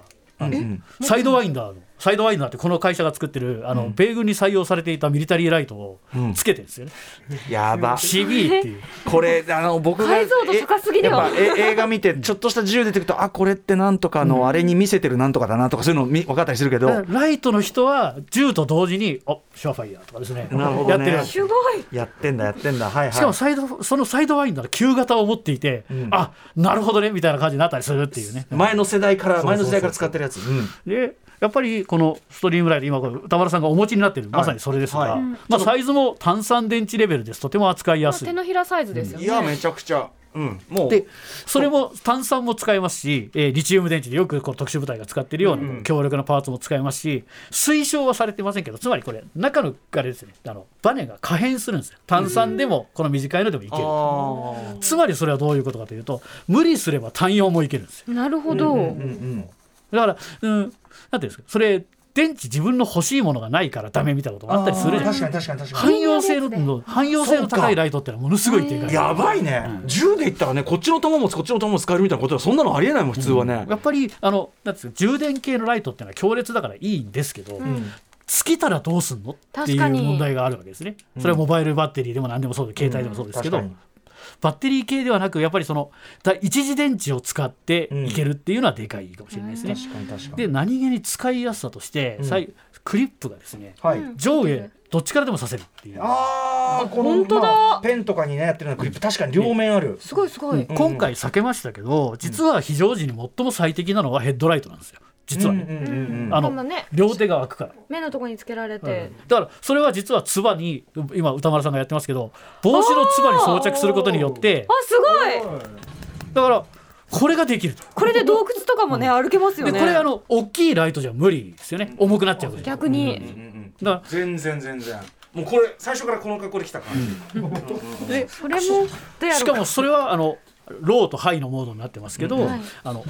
サイドワインダーのサイドワインダーってこの会社が作ってるあの、米軍に採用されていたミリタリーライトをうん。つけてるんですよね、やば。CB っていう。<laughs> これあの僕が解像度高すぎるよえやっぱえ映画見てちょっとした銃出てくるとあこれってなんとかのあれに見せてるなんとかだなとかそういうのみ分かったりするけど、ライトの人は銃と同時に「あシュアファイヤー」とかですね。なるほどね。やってるわけすごい。やってんだやってんだ。はいはい。しかもサイドそのサイドワインダーの旧型を持っていて、ん。あなるほどねみたいな感じになったりするっていうね。前の世代から前の時代から使ってるやつ、うん。でやっぱりこのストリームライト今歌丸さんがお持ちになってい。るまさにそれですが、はい。はいまあ、サイズも単三電池レベルです。とても扱いやすい。手のひらサイズですよね、いやめちゃくちゃ、うん、もう。でそれも炭酸も使えますし、えーリチウム電池でよくこう特殊部隊が使っているような強力なパーツも使えますし推奨はされてませんけどつまりこれ中のあれですねあのバネが可変するんですよ。炭酸でもこの短いのでもいけるあつまりそれはどういうことかというと無理すれば単用もいけるんですよ。なるほど、ーうんうんだから、うん、なんていうんですかそれ電池自分の欲しいものがないからダメみたいなこともあったりするじゃない確かに確かに確かに。汎用性の汎用性の高いライトってのはものすごいでかい。やばいね、銃で言ったらねこっちの弾もこっちの弾も使えるみたいなことはそんなのありえないもん普通はね、やっぱりあのなんていうか充電系のライトっていうのは強烈だからいいんですけど、尽きたらどうすんのっていう問題があるわけですね。それはモバイルバッテリーでも何でもそうで携帯でもそうですけど、うんバッテリー系ではなくやっぱりそのだ一次電池を使っていけるっていうのはでかいかもしれないですね。確かに確かに。で何気に使いやすさとして、うん。さいクリップがですねはい、上下どっちからでもさせるっていう。ああこの本当だ。まあペンとかにねやってるようなクリップ確かに両面ある、すごいすごい、今回避けましたけど実は非常時に最も最適なのはヘッドライトなんですよ実はね、うんうんうんうんあのね両手が開くから。目のところにつけられて、だからそれは実はつばに今歌丸さんがやってますけど帽子のつばに装着することによってあすごい。だからこれができると。これで洞窟とかもね、歩けますよね。でこれあの大きいライトじゃ無理ですよね。重くなっちゃう逆に、うん。うんら全然全然。もうこれ最初からこの格好で来た感じ、でそれもしかもそれはあのローとハイのモードになってますけど、はい。あの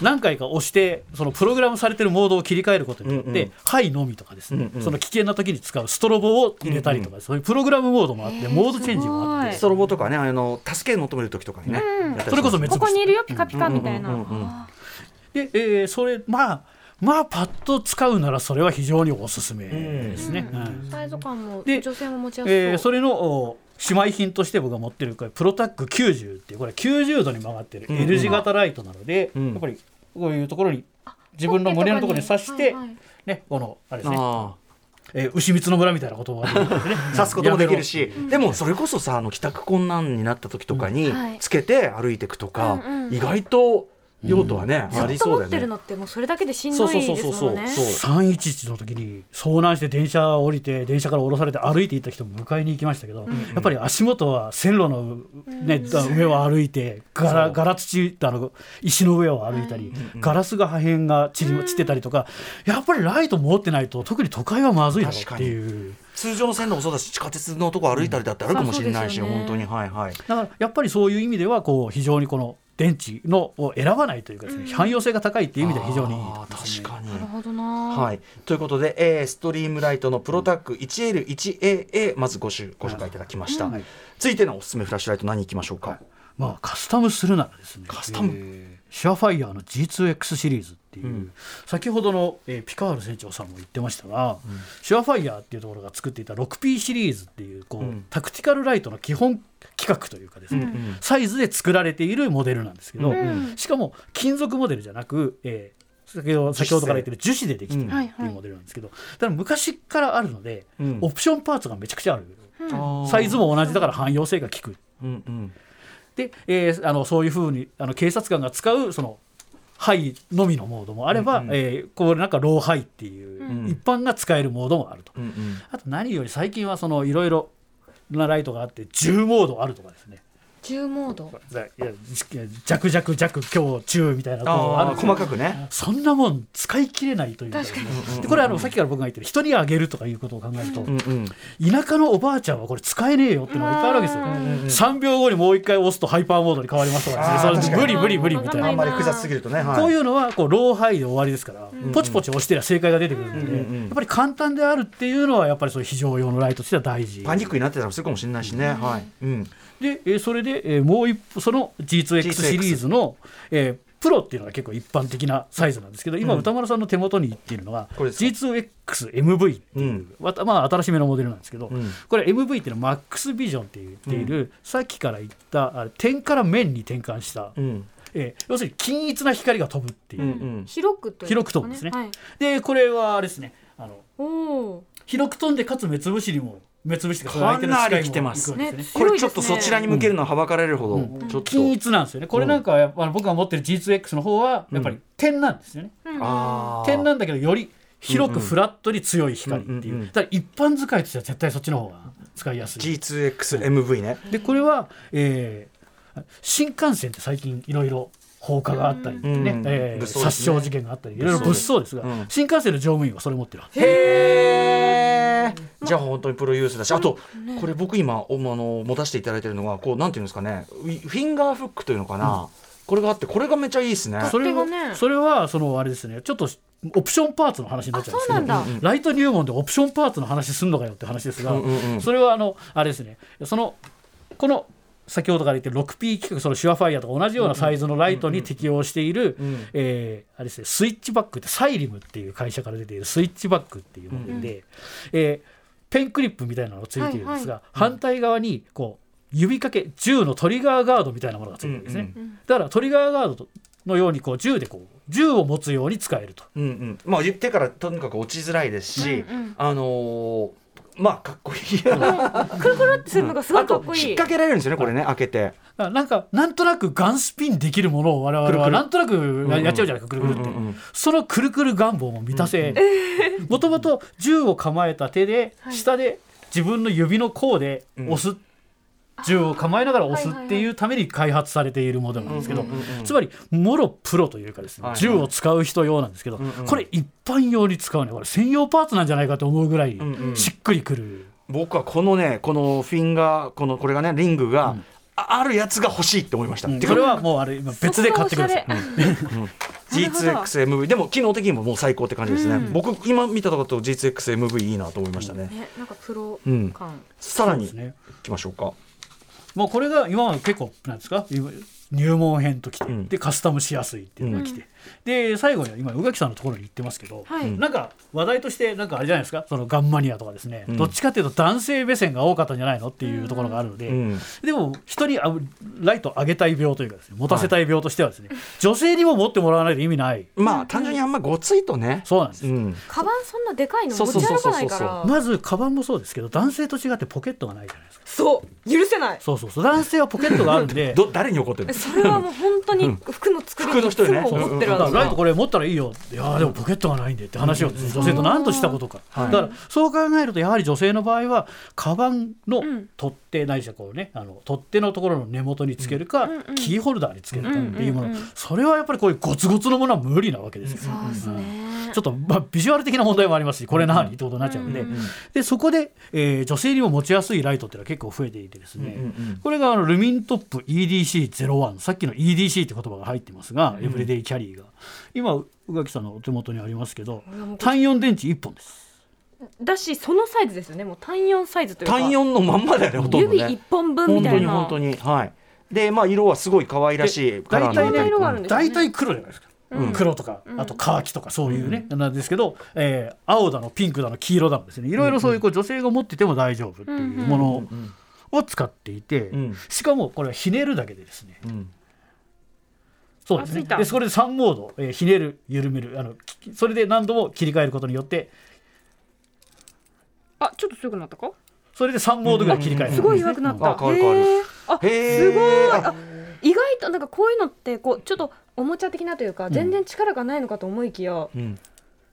何回か押してそのプログラムされてるモードを切り替えることによって、うんうん。ハイのみとかですね、うんうん。その危険な時に使うストロボを入れたりとか、そういうプログラムモードもあって、モードチェンジもあって。すストロボとかねあの助け求める時とかにね、うん。それこそ目つぶしここにいるよピカピカみたいな、うんうんうんうんあで、えーそれまあまあパッと使うならそれは非常におすすめですね。うんーサイズ感もで女性も持ちやすそう、えーそれのお姉妹品として僕が持ってるこれプロタック90っていうこれ90度に曲がってるうん L 字型ライトなので、うん。やっぱりこういうところに自分の胸のところに刺して、はいはいねこのあれですね、あえー牛光の村みたいなこともあるんですね。<laughs> すこともできるし、<laughs> でもそれこそさあの帰宅困難になった時とかにつけて歩いていくとか、意外と用途はね、ありずっと持ってるそうだよね。のってもうそれだけでしんそうそうどいですそうそうそうもんね311の時に遭難して電車降りて電車から降ろされて歩いていった人も迎えに行きましたけど、やっぱり足元は線路の、ね上を歩いてガラガラ土あの石の上を歩いたり、ガラスが破片が散り散ってたりとか、やっぱりライト持ってないと特に都会はまずいだろうっていう。通常の線路もそうだし地下鉄のとこ歩いたりだってあるかもしれないし、うん。ね。本当に。はいはい。だからやっぱりそういう意味ではこう非常にこの電池のを選ばないというかですね、汎用性が高いっていう意味では非常にいいね。ー確かに。なるほどな、はい、ということで、えーストリームライトのプロタック 1L1AA まずごしゅご紹介いただきました、はい。続いてのおすすめフラッシュライト何いきましょうか、まあカスタムするならですねカスタム。えーシェアファイヤーの G2X シリーズっていう、うん。先ほどの、えーピカール船長さんも言ってましたが、シェアファイヤーっていうところが作っていた 6P シリーズっていうこう、うん。タクティカルライトの基本規格というかですね、うんサイズで作られているモデルなんですけど、うんしかも金属モデルじゃなく、えー先ほど先ほどから言ってる樹脂でできてるうん。っていうモデルなんですけど、ただ昔からあるので、うん。オプションパーツがめちゃくちゃある、サイズも同じだから汎用性が効く。うんうん。で、えーあのそういうふうにあの警察官が使うそのハイのみのモードもあれば、うんうん。えーこうなんかローハイっていう、うん。一般が使えるモードもあると、うんうん。あと何より最近はそのいろいろなライトがあって10モードあるとかですね10モード。ざいや弱弱弱強中みたいなああ細かくね。そんなもん使い切れないというかですねにでこれあのさっきから僕が言ってる人にあげるとかいうことを考えると、田舎のおばあちゃんはこれ使えねえよっていうのがいっぱいあるわけですよ、3秒後にもう一回押すとハイパーモードに変わりますとか無理無理無理みたいな。あんまり複雑すぎるとね、はい、こういうのはこうローハイで終わりですから、ポチポチ押してりゃ正解が出てくるので、やっぱり簡単であるっていうのはやっぱりそういう非常用のライトとしては大事。パニックになってたりするかもしれないしね、はい、うん、で、えーそれで、えーもう一歩その G2X シリーズの、えープロっていうのが結構一般的なサイズなんですけど今うん。歌丸さんの手元に言っているのが、これですか？G2XMV っていう、うん。またまあ新しめのモデルなんですけど、うん。これ MV っていうのはマックスビジョンって言っている、さっきから言ったあれ点から面に転換した、うん。えー要するに均一な光が飛ぶっていう、うんうん。広くというか広く飛ぶんですね。はい、でこれはあれですねあの広く飛んでかつ目つぶしにも目つぶしとかなり来てます。ね。ねこれちょっとそちらに向けるのはばかられるほど、うん。ちょっと、均一なんですよね。これなんかはやっぱ僕が持ってる G2X の方はやっぱり点なんですよね、あー。点なんだけどより広くフラットに強い光っていう、うんうんうんだから一般使いとしては絶対そっちの方が使いやすい。G2XMV ね、でこれは、えー新幹線って最近いろいろ放火があったり、ね。うん。えー殺傷事件があったりいろいろ物騒ですが、うん。新幹線の乗務員はそれ持ってるはずへえじゃあ本当にプロユースだしあとこれ僕今おあの持たせていただいてるのがこうなんていうんですかねフィンガーフックというのかな、これがあってこれがめちゃいいですね。それはそれはそのあれですね。ちょっとオプションパーツの話になっちゃうんですけどライト入門でオプションパーツの話すんのかよって話ですが、うんうんうんそれはあのあれですね。そのこの先ほどから言ってる 6P 規格そのシュアファイアと同じようなサイズのライトに適用している、んえーあれですねスイッチバックってサイリムっていう会社から出ているスイッチバックっていうモデルで、えーペンクリップみたいなのがついているんですが、反対側にこう指掛け銃のトリガーガードみたいなものがついてるんですね、うん。だからトリガーガードのようにこう銃でこう銃を持つように使えると。うんうん、まあ手からとにかく落ちづらいですし、うんうん。あのーまあかっこいい。くるくるってするのがすごいかっこいい。あと引っ掛けられるんですよねこれね開けて。なんかなんとなくガンスピンできるものを我々はなんとなくややっちゃうじゃないかくるくるって、うんうんうんそのくるくる願望も満たせ。もともと銃を構えた手ではい。下で自分の指の甲で押す、銃を構えながら押すっていうために開発されているモデルなんですけど、うんうんうんうん。つまりもろプロというかですね、銃を使う人用なんですけど、んうんこれ一般用に使うねこれ専用パーツなんじゃないかと思うぐらいんうん。しっくりくる。僕はこのねこのフィンガーこのこれがねリングが、ああるやつが欲しいって思いました。うん。これはもうあれ今別で買ってください。そこがおし G2XMV でも機能的にももう最高って感じですね、僕今見たところと G2XMV いいなと思いましたね、ねなんかプロうん。感さらにいきましょうかもうこれが今は結構なんですか？今入門編ときて、うん。でカスタムしやすいっていうのが来て、で最後には今宇垣さんのところに行ってますけど、はい。なんか話題としてなんかあれじゃないですか？そのガンマニアとかですね、うん。どっちかっていうと男性目線が多かったんじゃないのっていうところがあるので、うん。でも人にあライト上げたい病というかですね持たせたい病としてはですね、女性にも持ってもらわないと意味ない。まあ単純にあんまごついとね。そうなんです、うん。カバンそんなでかいのそう持ち歩かないから。まずカバンもそうですけど男性と違ってポケットがないじゃないですか。そう。許せない。そうそうそう。男性はポケットがあるんで。<laughs> ど誰に怒ってるの？それはもう本当に服の作り服の人にね。いつも思ってるだかライトこれ持ったらいいよ。いやーでもポケットがないんでって話を女性と何としたことか、はい。だからそう考えるとやはり女性の場合はカバンのん。取っ手ないしはこうねあの取っ手のところの根元につけるか、キーホルダーにつけるかっていうもの、それはやっぱりこういうゴツゴツのものは無理なわけですよ、そうですね。ちょっと、まあ、ビジュアル的な問題もありますしこれ何、ってことになっちゃうんで,、でそこで、えー女性にも持ちやすいライトっていうのは結構増えていてですね、これがあのルミントップ EDC01 さっきの EDC って言葉が入ってますが、エブリデイキャリーが。今宇垣さんのお手元にありますけど単4電池1本です。だしそのサイズですよね。もう単4サイズというか。単4のまんまだよねほとんど指ね一本分み本当たいな。に本当に。はい。でまあ色はすごい可愛らしいカラー大体の色があるんですよね。大体黒じゃないですか、うん。黒とかあとカーキとかそういうね、なんですけど、えー青だのピンクだの黄色だのですね。いろいろそういうこう女性が持ってても大丈夫っていうものを使っていて、うん。しかもこれはひねるだけでですねうんそうですね。でそれで3モード、えーひねる緩めるあのきそれで何度も切り替えることによってあちょっと強くなったか？それで3モードぐらい切り替える、すごい弱くなった。あすごい。意外となんかこういうのってこうちょっとおもちゃ的なというか全然力がないのかと思いきやうん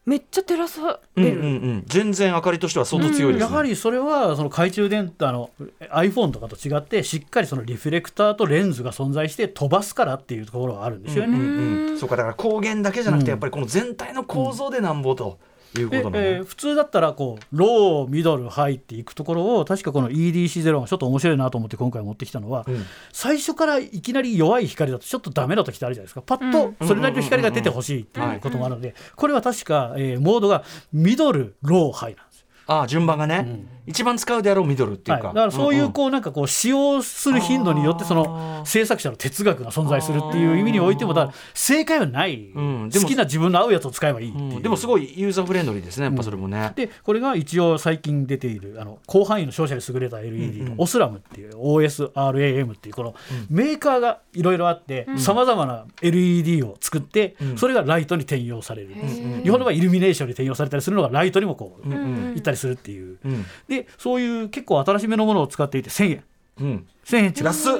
めっちゃ照らさうんれる。うんうん全然明かりとしては相当強いですね。やはりそれはその懐中電灯あの iPhone とかと違ってしっかりそのリフレクターとレンズが存在して飛ばすからっていうところがあるんですよね。うんうんそうかだから光源だけじゃなくてやっぱりこの全体の構造でなんぼというこでとね。えー普通だったらこうローミドルハイっていくところを確かこの EDC0 がちょっと面白いなと思って今回持ってきたのは、うん。最初からいきなり弱い光だとちょっとダメな時ってあるじゃないですか。パッとそれなりの光が出てほしいっていうこともあるのでこれは確か、えーモードがミドルローハイなんですよ。ああ順番がね、一番使うであろうミドルっていはい、うか、だからそういんうん。こうなんかこう使用する頻度によってその制作者の哲学が存在するっていう意味においてもだ正解はない、うん。好きな自分の合うやつを使えばいいう、うん。でもすごいユーザーフレンドリーですねやっぱそれもね、でこれが一応最近出ているあの広範囲の照射に優れた LED のオスラムっていう OSRAM っていうこのメーカーがいろいろあってさまざまな LED を作ってん。それがライトに転用される。ん。日本の場合イルミネーションに転用されたりするのがライトにもこううんうん。行ったりするっていう。うんでそういう結構新しめのものを使っていて1000円。うん。1000円違う。安っ。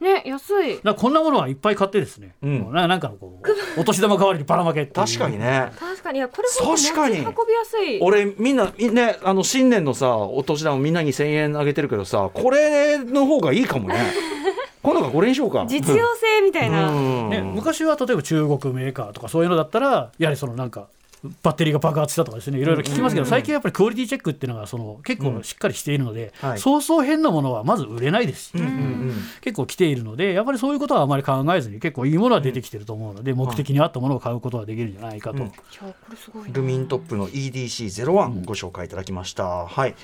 ね安い。こんなものはいっぱい買ってですね、うん。ななんかのこうお年玉代わりにばらまけ。確かにね。確かに。いやこれ確かに。持ち運びやすい。俺みんなねあの新年のさお年玉みんなに1000円あげてるけどさこれの方がいいかもね。<laughs> 今度はこれにしようか。実用性みたいな、うん。ね、昔は例えば中国メーカーとかそういうのだったらやはりそのなんかバッテリーが爆発したとかですねいろいろ聞きますけど、最近やっぱりクオリティチェックっていうのがその結構しっかりしているので、はい。そうそう変なものはまず売れないです。し、うんうん。結構来ているのでやっぱりそういうことはあまり考えずに結構いいものは出てきてると思うので、目的に合ったものを買うことはできるんじゃないかと。うん。いやこれすごいなルミントップの EDC01 ご紹介いただきました、はい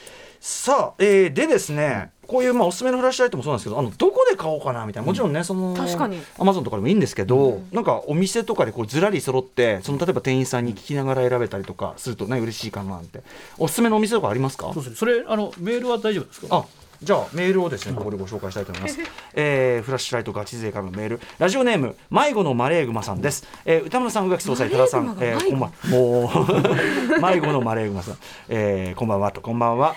さあ、えーでですねこういうまあおすすめのフラッシュライトもそうなんですけどあのどこで買おうかなみたいなもちろんね、その確かに。アマゾンとかでもいいんですけど、なんかお店とかでこうずらり揃ってその例えば店員さんに聞きながら選べたりとかするとね嬉しいかななんて。おすすめのお店とかありますか？そうですね。それあのメールは大丈夫ですか？あじゃあメールをですねここでご紹介したいと思います、<laughs> えーフラッシュライトガチ勢からのメール。ラジオネーム迷子のマレーグマさんです、えー歌村さん宇垣総裁多田さん、えー、こんばんもう迷子のマレーグマさん、えー <laughs> こんばんはと。こんばんは。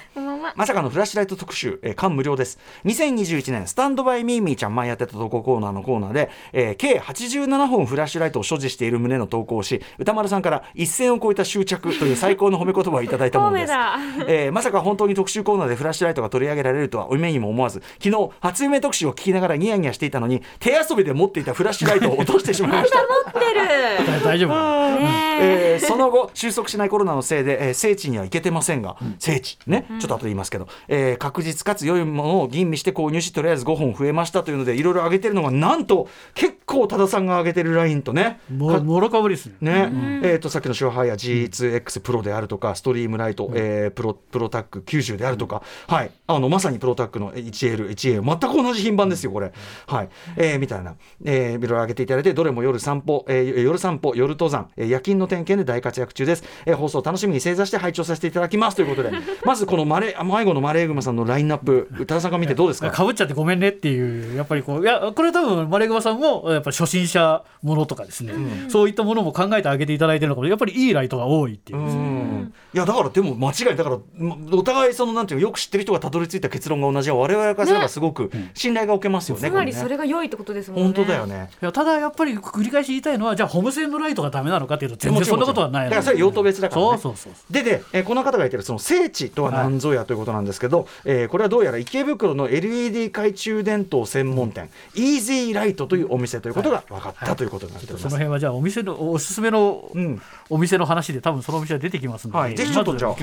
まさかのフラッシュライト特集、えー、間無料です。2021年、スタンドバイミーミーちゃん前やってた投稿コーナーのコーナーで、えー計87本フラッシュライトを所持している旨の投稿をし、歌丸さんから一線を越えた執着という最高の褒め言葉をいただいたものです。<laughs> 褒えーまさか本当に特集コーナーでフラッシュライトが取り上げられるとは夢にも思わず、昨日、初夢特集を聞きながらニヤニヤしていたのに、手遊びで持っていたフラッシュライトを落としてしまいました。<laughs> 持ってる。大丈夫。ねえ。ーその後収束しないコロナのせいで、えー聖地には行けてませんが、聖地ね、ちょっと後で言いますけど、えー確実かつ良いものを吟味して購入しとりあえず5本増えましたというのでいろいろ上げてるのがなんと結構多田さんが上げてるラインとね。ももろかぶりですね。ね。えー、とさっきのシュアハイヤ G2X プロであるとか、ストリームライト、えープロプロタック90であるとか、はい、あのまさにプロタックの 1L、1A、全く同じ品番ですよ、これ。はい。えーみたいな、えー、いろいろ上げていただいて、どれも夜散歩、えー夜散歩、夜登山、えー夜勤の点検で大活躍中です、えー放送楽しみに正座して拝聴させていただきます。ということで、<laughs> まずこのマレあ迷子のマレーグマさんのラインナップ、宇多田さんが見てどうですか？かぶっちゃってごめんねっていうやっぱりこういやこれ多分マレグマさんもやっぱり初心者ものとかですね、そういったものも考えてあげていただいてるのかも。やっぱりいいライトが多いっていう。う、ん。いやだからでも間違いだからまお互いそのなんていうのよく知ってる人がたどり着いた結論が同じは我々からすればすごく信頼がおけますよね。つまりそれが良いってことですもんね。本当だよね。いやただやっぱり繰り返し言いたいのはじゃあホーム線のライトがダメなのかっていうと全然そんなことはないだからそれは用途別だからね。そうそうそうでで、えーこの方が言ってるその聖地とは何ぞやということなんですけど、えーこれはどうやら池袋の LED 懐中電灯専門店、イージーライトというお店ということが分かったということになっております。その辺はじゃあお店のおすすめのうん。お店の話で多分そのお店は出てきますので、はい。ぜひちょっとじゃ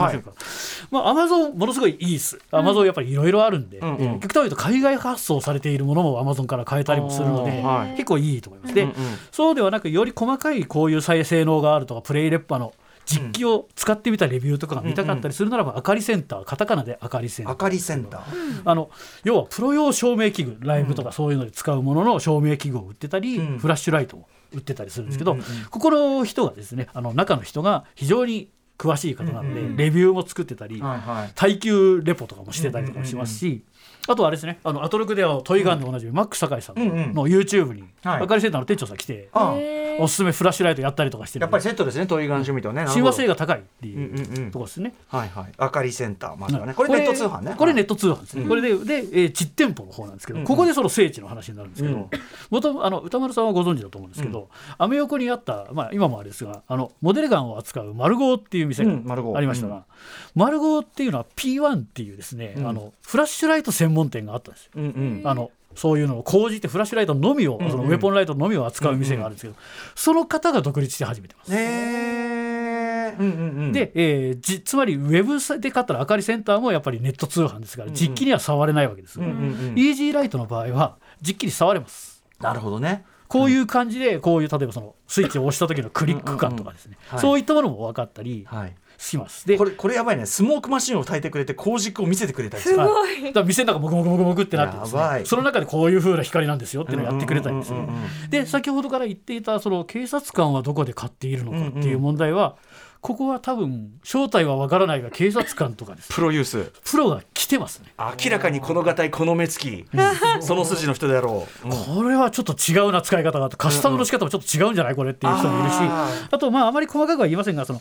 まあアマゾンものすごいいいです。アマゾンやっぱりいろいろあるんで、うんうん。えー極端に言うと海外発送されているものもアマゾンから買えたりもするので、はい。結構いいと思います。で、うんうん。そうではなくより細かいこういう再性能があるとかプレイレッパの実機を使ってみたレビューとかが見たかったりするならば、あかりセンターカタカナであかりセンター。あかりセンター。あの要はプロ用照明器具ライブとかそういうので使うものの照明器具を売ってたり、うん。フラッシュライトを売ってたりするんですけど、うんうんうん。ここの人がですねあの中の人が非常に詳しい方なので、うんうんレビューも作ってたり、はいはい。耐久レポとかもしてたりとかしますし、あとはあれですねあのアトロクではトイガンでおなじみ、マック酒井さんの YouTube に、はい。あかりセンターの店長さん来て、あおすすめフラッシュライトやったりとかしてるやっぱりセットですね、トイガン趣味とね。親和性が。が高いっていうところですね。はいはい。あかりセンター、まずはね。はいこれネット通販ね。これネット。ト通販ですね、うんこれでで、えー実店舗の方なんですけど、ここでその聖地の話になるんですけど、うん元あの歌丸さんはご存知だと思うんですけど、アメ横にあった、まあ、今もあれですがあのモデルガンを扱うマルゴーっていう店がありましたが、マルゴーっていうのは P1 っていうですね、うんあのフラッシュライト専門店があったんですよ。あのそういうのを講じてフラッシュライトのみを、うんうんそのウェポンライトのみを扱う店があるんですけど、その方が独立して始めてます。うんうんうん。で、えーじつまりウェブで買ったらあかりセンターもやっぱりネット通販ですから、うんうん実機には触れないわけです、うんうんうん。イージーライトの場合は実機に触れますなるほどね。こういう感じでこういう例えばそのスイッチを押した時のクリック感とかですね、はいそういったものも分かったりはい。します。でこれこれやばいね。スモークマシンを炊いてくれて工軸を見せてくれたりすするごい。だから店の中もぐもぐもぐもぐってなってですね。その中でこういう風な光なんですよっていうのをやってくれたりですねうんうんうんうんで先ほどから言っていたその警察官はどこで買っているのかっていう問題は、ここは多分正体は分からないが警察官とかです。プロユース。プロが来てますね。明らかにこのがたいこの目つき。その筋の人であろう、うん。これはちょっと違うな使い方があってカスタムの仕方もちょっと違うんじゃないこれっていう人もいるし、ああとまああまり細かくは言いませんがその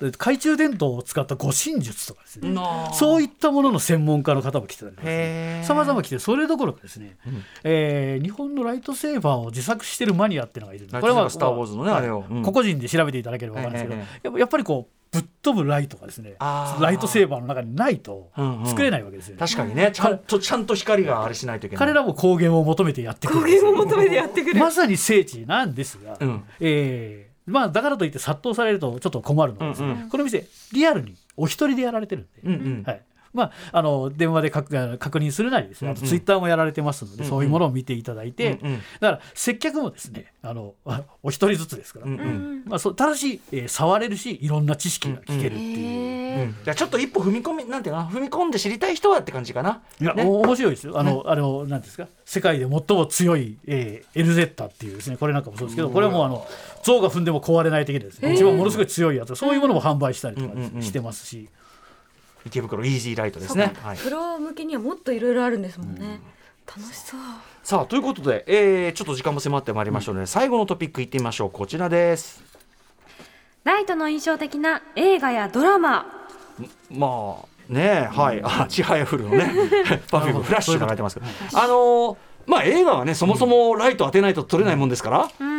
懐中電灯を使った護身術とかですね、そういったものの専門家の方も来てたりさまざま来てそれどころかですね、えー日本のライトセーバーを自作してるマニアっていうのがいるんです。ライトセーバースターウォーズのねはいあれを。うん。個々人で調べていただければ分かるんですけど、ええやっぱやっぱりこうぶっ飛ぶライトがですね。ライトセーバーの中にないとうんうん。作れないわけですよね、確かにね。ちゃんとちゃんと光があれしないといけない。彼らも光源を求めてやってくる。ん語ですよ源を求めてやってくる。まさに聖地なんですが、うん。えーまあだからといって殺到されるとちょっと困るのはですね、うんうこの店リアルにお一人でやられてるんで、うんうん。はいまあ、あの電話で確確認するなりですねあとうんうんツイッターもやられてますので、そういうものを見ていただいて、うんうんだから接客もですねあのあお一人ずつですから、うんうんまあ、そうただし、えー触れるしいろんな知識が聞けるっていう。へーじゃあちょっと一歩踏み込みなんていうのかな踏み込んで知りたい人はって感じかな。いや、ねお面白いですよ。あの、あの、なんですか。世界で最も強い、えー、エルゼッタっていうですね、これなんかもそうですけど、これはもうあの。象が踏んでも壊れない的でですね、一番ものすごい強いやつ、そういうものも販売したりとかうんうんうんしてますし。池袋イージーライトですね。はい。プロ向けにはもっといろいろあるんですもんね、楽しそう。さあということで、えー、ちょっと時間も迫ってまいりましたので、最後のトピックいってみましょう。こちらです。ライトの印象的な映画やドラマ。まあねはい、あちはやふるのね。<laughs> パフュームフラッシュ流れてますけど。あのーまあ映画はねそもそもライト当てないと撮れないもんですから、うん。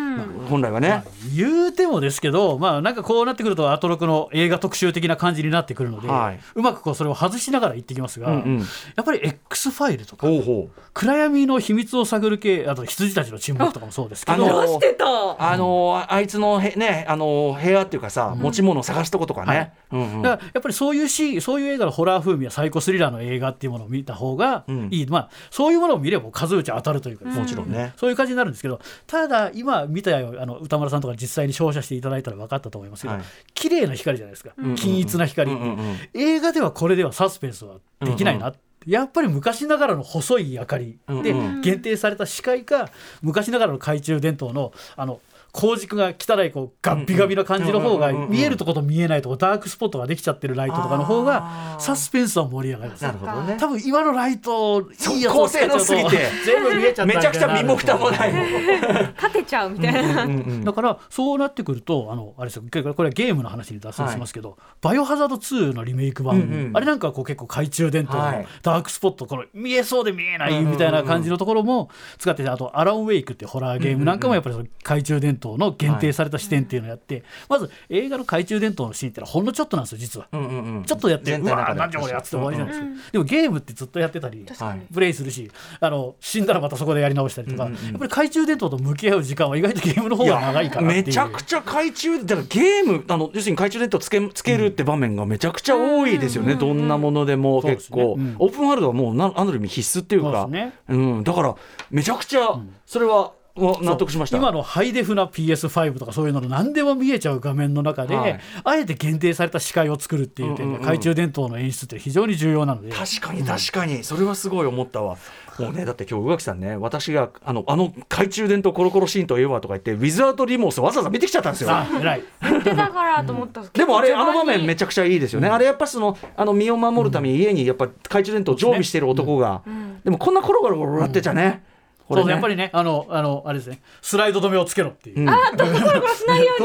本来はね、言うてもですけど、まあ、なんかこうなってくると、アトロクの映画特集的な感じになってくるので、はい。うまくこうそれを外しながら言ってきますが、うんうん。やっぱり X ファイルとか、ほうほう。暗闇の秘密を探る系、あと羊たちの沈黙とかもそうですけど、あのしてた？あのーあいつのへねあのー部屋っていうかさ、持ち物を探すとことかね、うんうん。だからやっぱりそういうしそういう映画のホラー風味やサイコスリラーの映画っていうものを見た方がうん。いい、まあそういうものを見れば数打ち当たるというかもちろんね、そういう感じになるんですけどただ今見たよあの歌丸さんとか実際に照射していただいたら分かったと思いますけど、はい。綺麗な光じゃないですか、ん均一な光、うんうんうん。映画ではこれではサスペンスはできないな、やっぱり昔ながらの細い明かりでうんうん。限定された視界か昔ながらの懐中電灯のあの光軸が汚いこうガッビガビな感じの方が見えるとこと見えないとこダークスポットができちゃってるライトとかの方あがー。サスペンスは盛り上がります。なるほどね。多分今のライトいいやつ高を使っすぎて。全部見えちゃったみめちゃくちゃ身も蓋もない。立てちゃうみたいな、だからそうなってくるとあのあれですよ。これこれはゲームの話に脱線しますけど「バイオハザード2」のリメイク版、うんうんあれなんかはこう結構懐中電灯のはい。ダークスポットこの見えそうで見えないみたいな感じのところも使っててあと「アランウェイク」っていうホラーゲームなんかもやっぱりその懐中電灯の限定された視点っていうのをやって、まず映画の懐中電灯のシーンってのはほんのちょっとなんですよ実は。うんうんうん。ちょっとやって、うわなんじゃこれやって終わりじゃないですか、でもゲームってずっとやってたりはい。プレイするしあの死んだらまたそこでやり直したりとか、うんうんうん。やっぱり懐中電灯と向き合う時間は意外とゲームの方が長いからめちゃくちゃ懐中だからゲームあの要するに懐中電灯つけつけるって場面がめちゃくちゃ多いですよね、どんなものでも結構、ねうん。オープンワールドはもうなある意味必須っていうか。そうね。うん、だからめちゃくちゃそれは、もう。納得しました。今のハイデフな PS5 とかそういうのの何でも見えちゃう画面の中で、はい。あえて限定された視界を作るっていう点で、うんうんうん。懐中電灯の演出って非常に重要なので確かに確かに、それはすごい思ったわ。もうねだって今日宇垣さんね私があのあの懐中電灯コロコロシーンといえばとか言ってウィズアウトリモースわざわざ見てきちゃったんですよ。あ偉い。出たからと思った、<laughs> でもあれあの場面めちちゃくちゃいいですよね、あれやっぱそのあの身を守るために家にやっぱ懐中電灯を常備してる男が、でもこんなコロコロコロやってちゃね、これね。そうやっぱりねあのあのあれですね。スライド止めをつけろっていう、うん。コロ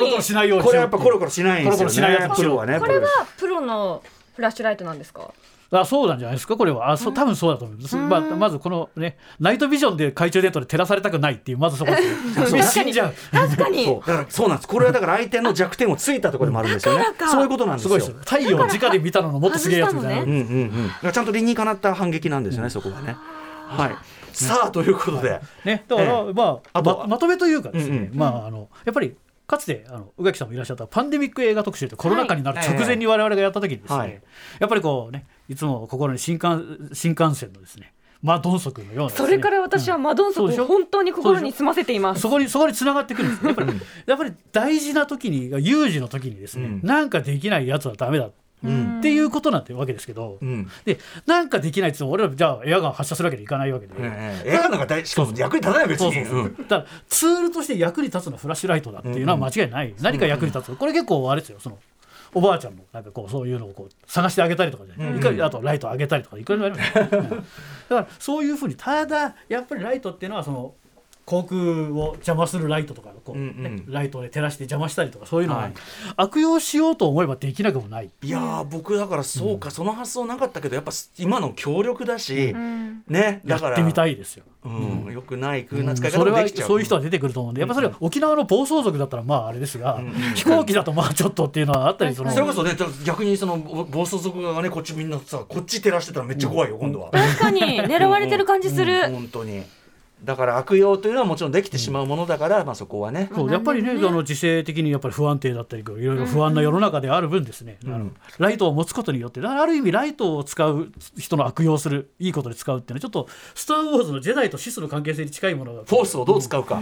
コロしないように。これはやっぱコロコロしないんですよね。コロコロしないやつ。プロはねこれはプロのフラッシュライトなんですか？あそうなんじゃないですか。これは。あそう多分そうだと思います、まあ、まずこのねナイトビジョンで懐中電灯で照らされたくないっていうまずそこですよ。<laughs> 死んじゃう。確かに。そう。だからそうなんです。これはだから相手の弱点をついたところでもあるんですよね。そういうことなんですよ。すごいですよ太陽を直で見たののもっとすげえやつみたいな、外したのうんうんうん。ちゃんと理にかなった反撃なんですよね、そこがね。はいさあということで、ね、だから、えまああとままとめというかですね、うんうんまああのやっぱりかつてあの宇垣さんもいらっしゃったパンデミック映画特集ってコロナ禍になる直前に我々がやった時にですね、はい。やっぱりこうねいつも心に新幹新幹線のですねマドンソクのようなね、それから私はマドンソそうでしょ？クを本当に心に住ませています。そこにそこに繋がってくるんですやっぱりやっぱり大事な時に有事の時にですね、うん。なんかできないやつはダメだ。うんっていうことなんてわけですけど、うん。でなんかできないって言っても俺らじゃあエアガン発射するわけにいかないわけで、ええ映画なんか大しかも役に立たない別にだからツールとして役に立つのはフラッシュライトだっていうのは間違いない、何か役に立つこれ結構あれですよ。そのおばあちゃんもなんかこうそういうのをこう探してあげたりとかじゃない、うん。あとライトあげたりとかいくらでもありますよ、<laughs> うん。だからそういうふうにただやっぱりライトっていうのはその航空を邪魔するライトとかこう、うんうん。ねライトで照らして邪魔したりとかそういうのは、はい。悪用しようと思えばできなくもない。いやー僕だからそうか、その発想なかったけどやっぱ今の強力だし、うん。ねだからやってみたいですよ。うんよくない空な使いそれは方もできちゃう、そういう人は出てくると思うんでやっぱそれは沖縄の暴走族だったらまああれですが、飛行機だとまあちょっとっていうのはあったりそのそれこそね逆にそのぼ暴走族側がねこっちみんなさこっち照らしてたらめっちゃ怖いよ、今度は。確かに狙われてる感じする、うん本当にだから悪用というのはもちろんできてしまうものだから、まあそこはね。そうやっぱりねあの時勢的にやっぱり不安定だったりいろいろ不安な世の中である分ですね、あのライトを持つことによってだからある意味ライトを使う人の悪用するいいことで使うっていうのはちょっと「スター・ウォーズ」のジェダイとシスの関係性に近いものがフォースをどう使うか、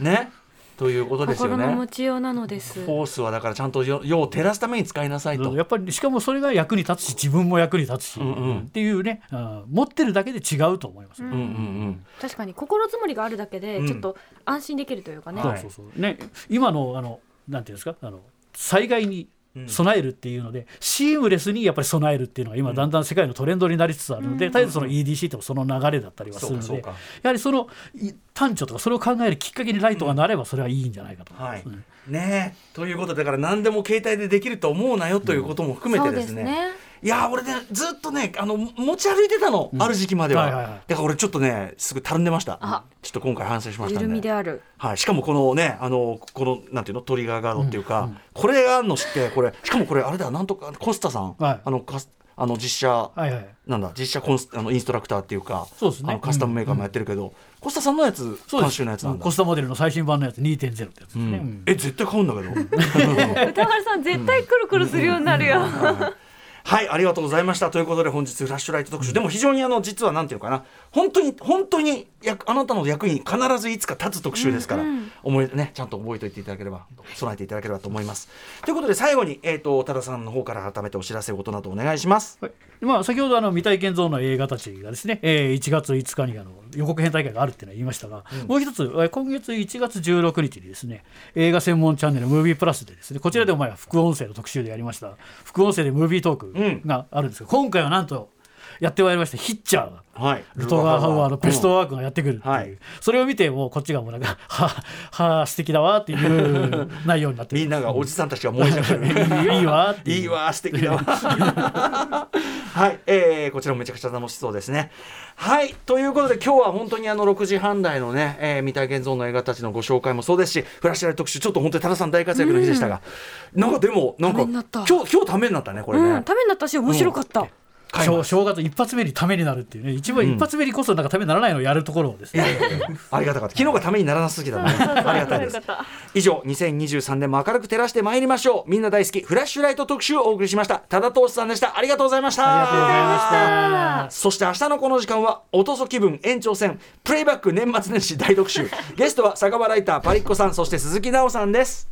ねということですよ心のね持ちようなのです。フォースはだからちゃんと世を照らすために使いなさいと。やっぱりしかもそれが役に立つし自分も役に立つし、んうんっていうねあー持ってるだけで違うと思います、うんうんうん。確かに心づもりがあるだけでうん。ちょっと安心できるというかね、はいそうそうそう。ね今のあのなんていうんですか？あの災害に備えるっていうので、シームレスにやっぱり備えるっていうのが今だんだん世界のトレンドになりつつあるので、絶えずその EDC ってもその流れだったりはするのでやはりそのい端緒とかそれを考えるきっかけにライトがなればそれはいいんじゃないかと。思いはい。ます、ねねえ。ということでだから何でも携帯でできると思うなよということも含めてですね,、ですねいやー俺ねずっとねあの持ち歩いてたの、ある時期までは,、はいはいはい。だから俺ちょっとねすぐたるんでました。あ。ちょっと今回反省しました緩みんでである。はい、しかもこのねあのこのなんていうのトリガーガードっていうか、これがあるの知ってこれしかもこれあれだなんとかコスタさん、はい。あのカスあの実写、はいはい。なんだ実写コンスあのインストラクターっていうかそうですね。あのカスタムメーカーもやってるけど、コスタさんのやつ監修のやつなんだ。コスタモデルの最新版のやつ2.0ってやつですね、うん。うん。え絶対買うんだけど。<laughs> <laughs> 歌丸さん絶対くるくるするようになるよ、はいありがとうございました。ということで本日フラッシュライト特集、でも非常にあの実はなんていうのかな。本当に本当に役あなたの役に必ずいつか立つ特集ですから、思いねちゃんと覚えておいていただければ備えていただければと思います。ということで最後にえっ、と多田さんの方から改めてお知らせことなどお願いします。はい。まあ、先ほどあの未体験ゾーンの映画たちがですね、えー1月5日にあの予告編大会があるっていうのは言いましたが、もう一つえー今月1月16日にですね映画専門チャンネルムービープラスでですねこちらでお前は副音声の特集でやりました。副音声でムービートークがあるんですが、今回はなんとやってまいりましたヒッチャーがはい。ルトガー・ハウアーのベストワークがやってくるっていう、うんはい。それを見てもうこっちがもうなんか <laughs> ははあ素敵だわっていう <laughs> 内容になってみんながおじさんたちが燃え上がるいいわっていう。いいわ素敵だわ。<laughs> はい、えー、こちらもめちゃくちゃ楽しそうですね。はい。ということで今日は本当にあの6時半台のね、えー、未体験ゾーンの映画たちのご紹介もそうですしフラッシュライト特集ちょっと本当に多田さん大活躍の日でしたが、なんかでもなんか今日今日ためになったねこれね、うん、ためになったし面白かった、買います正正月一発目にためになるっていうね。一番一発目にこそなんかためにならないのをやるところをですね、ありがたかった。昨日がためにならなすぎたねありがたいです。以上2023年も明るく照らしてまいりましょう。みんな大好き。フラッシュライト特集をお送りしました。多田投資さんでした。ありがとうございました。ありがとうございました。そして明日のこの時間は音そ気分延長戦。プレイバック年末年始大特集。<laughs> ゲストは酒場ライターパリッコさんそして鈴木奈緒さんです。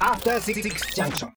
After Six Junction.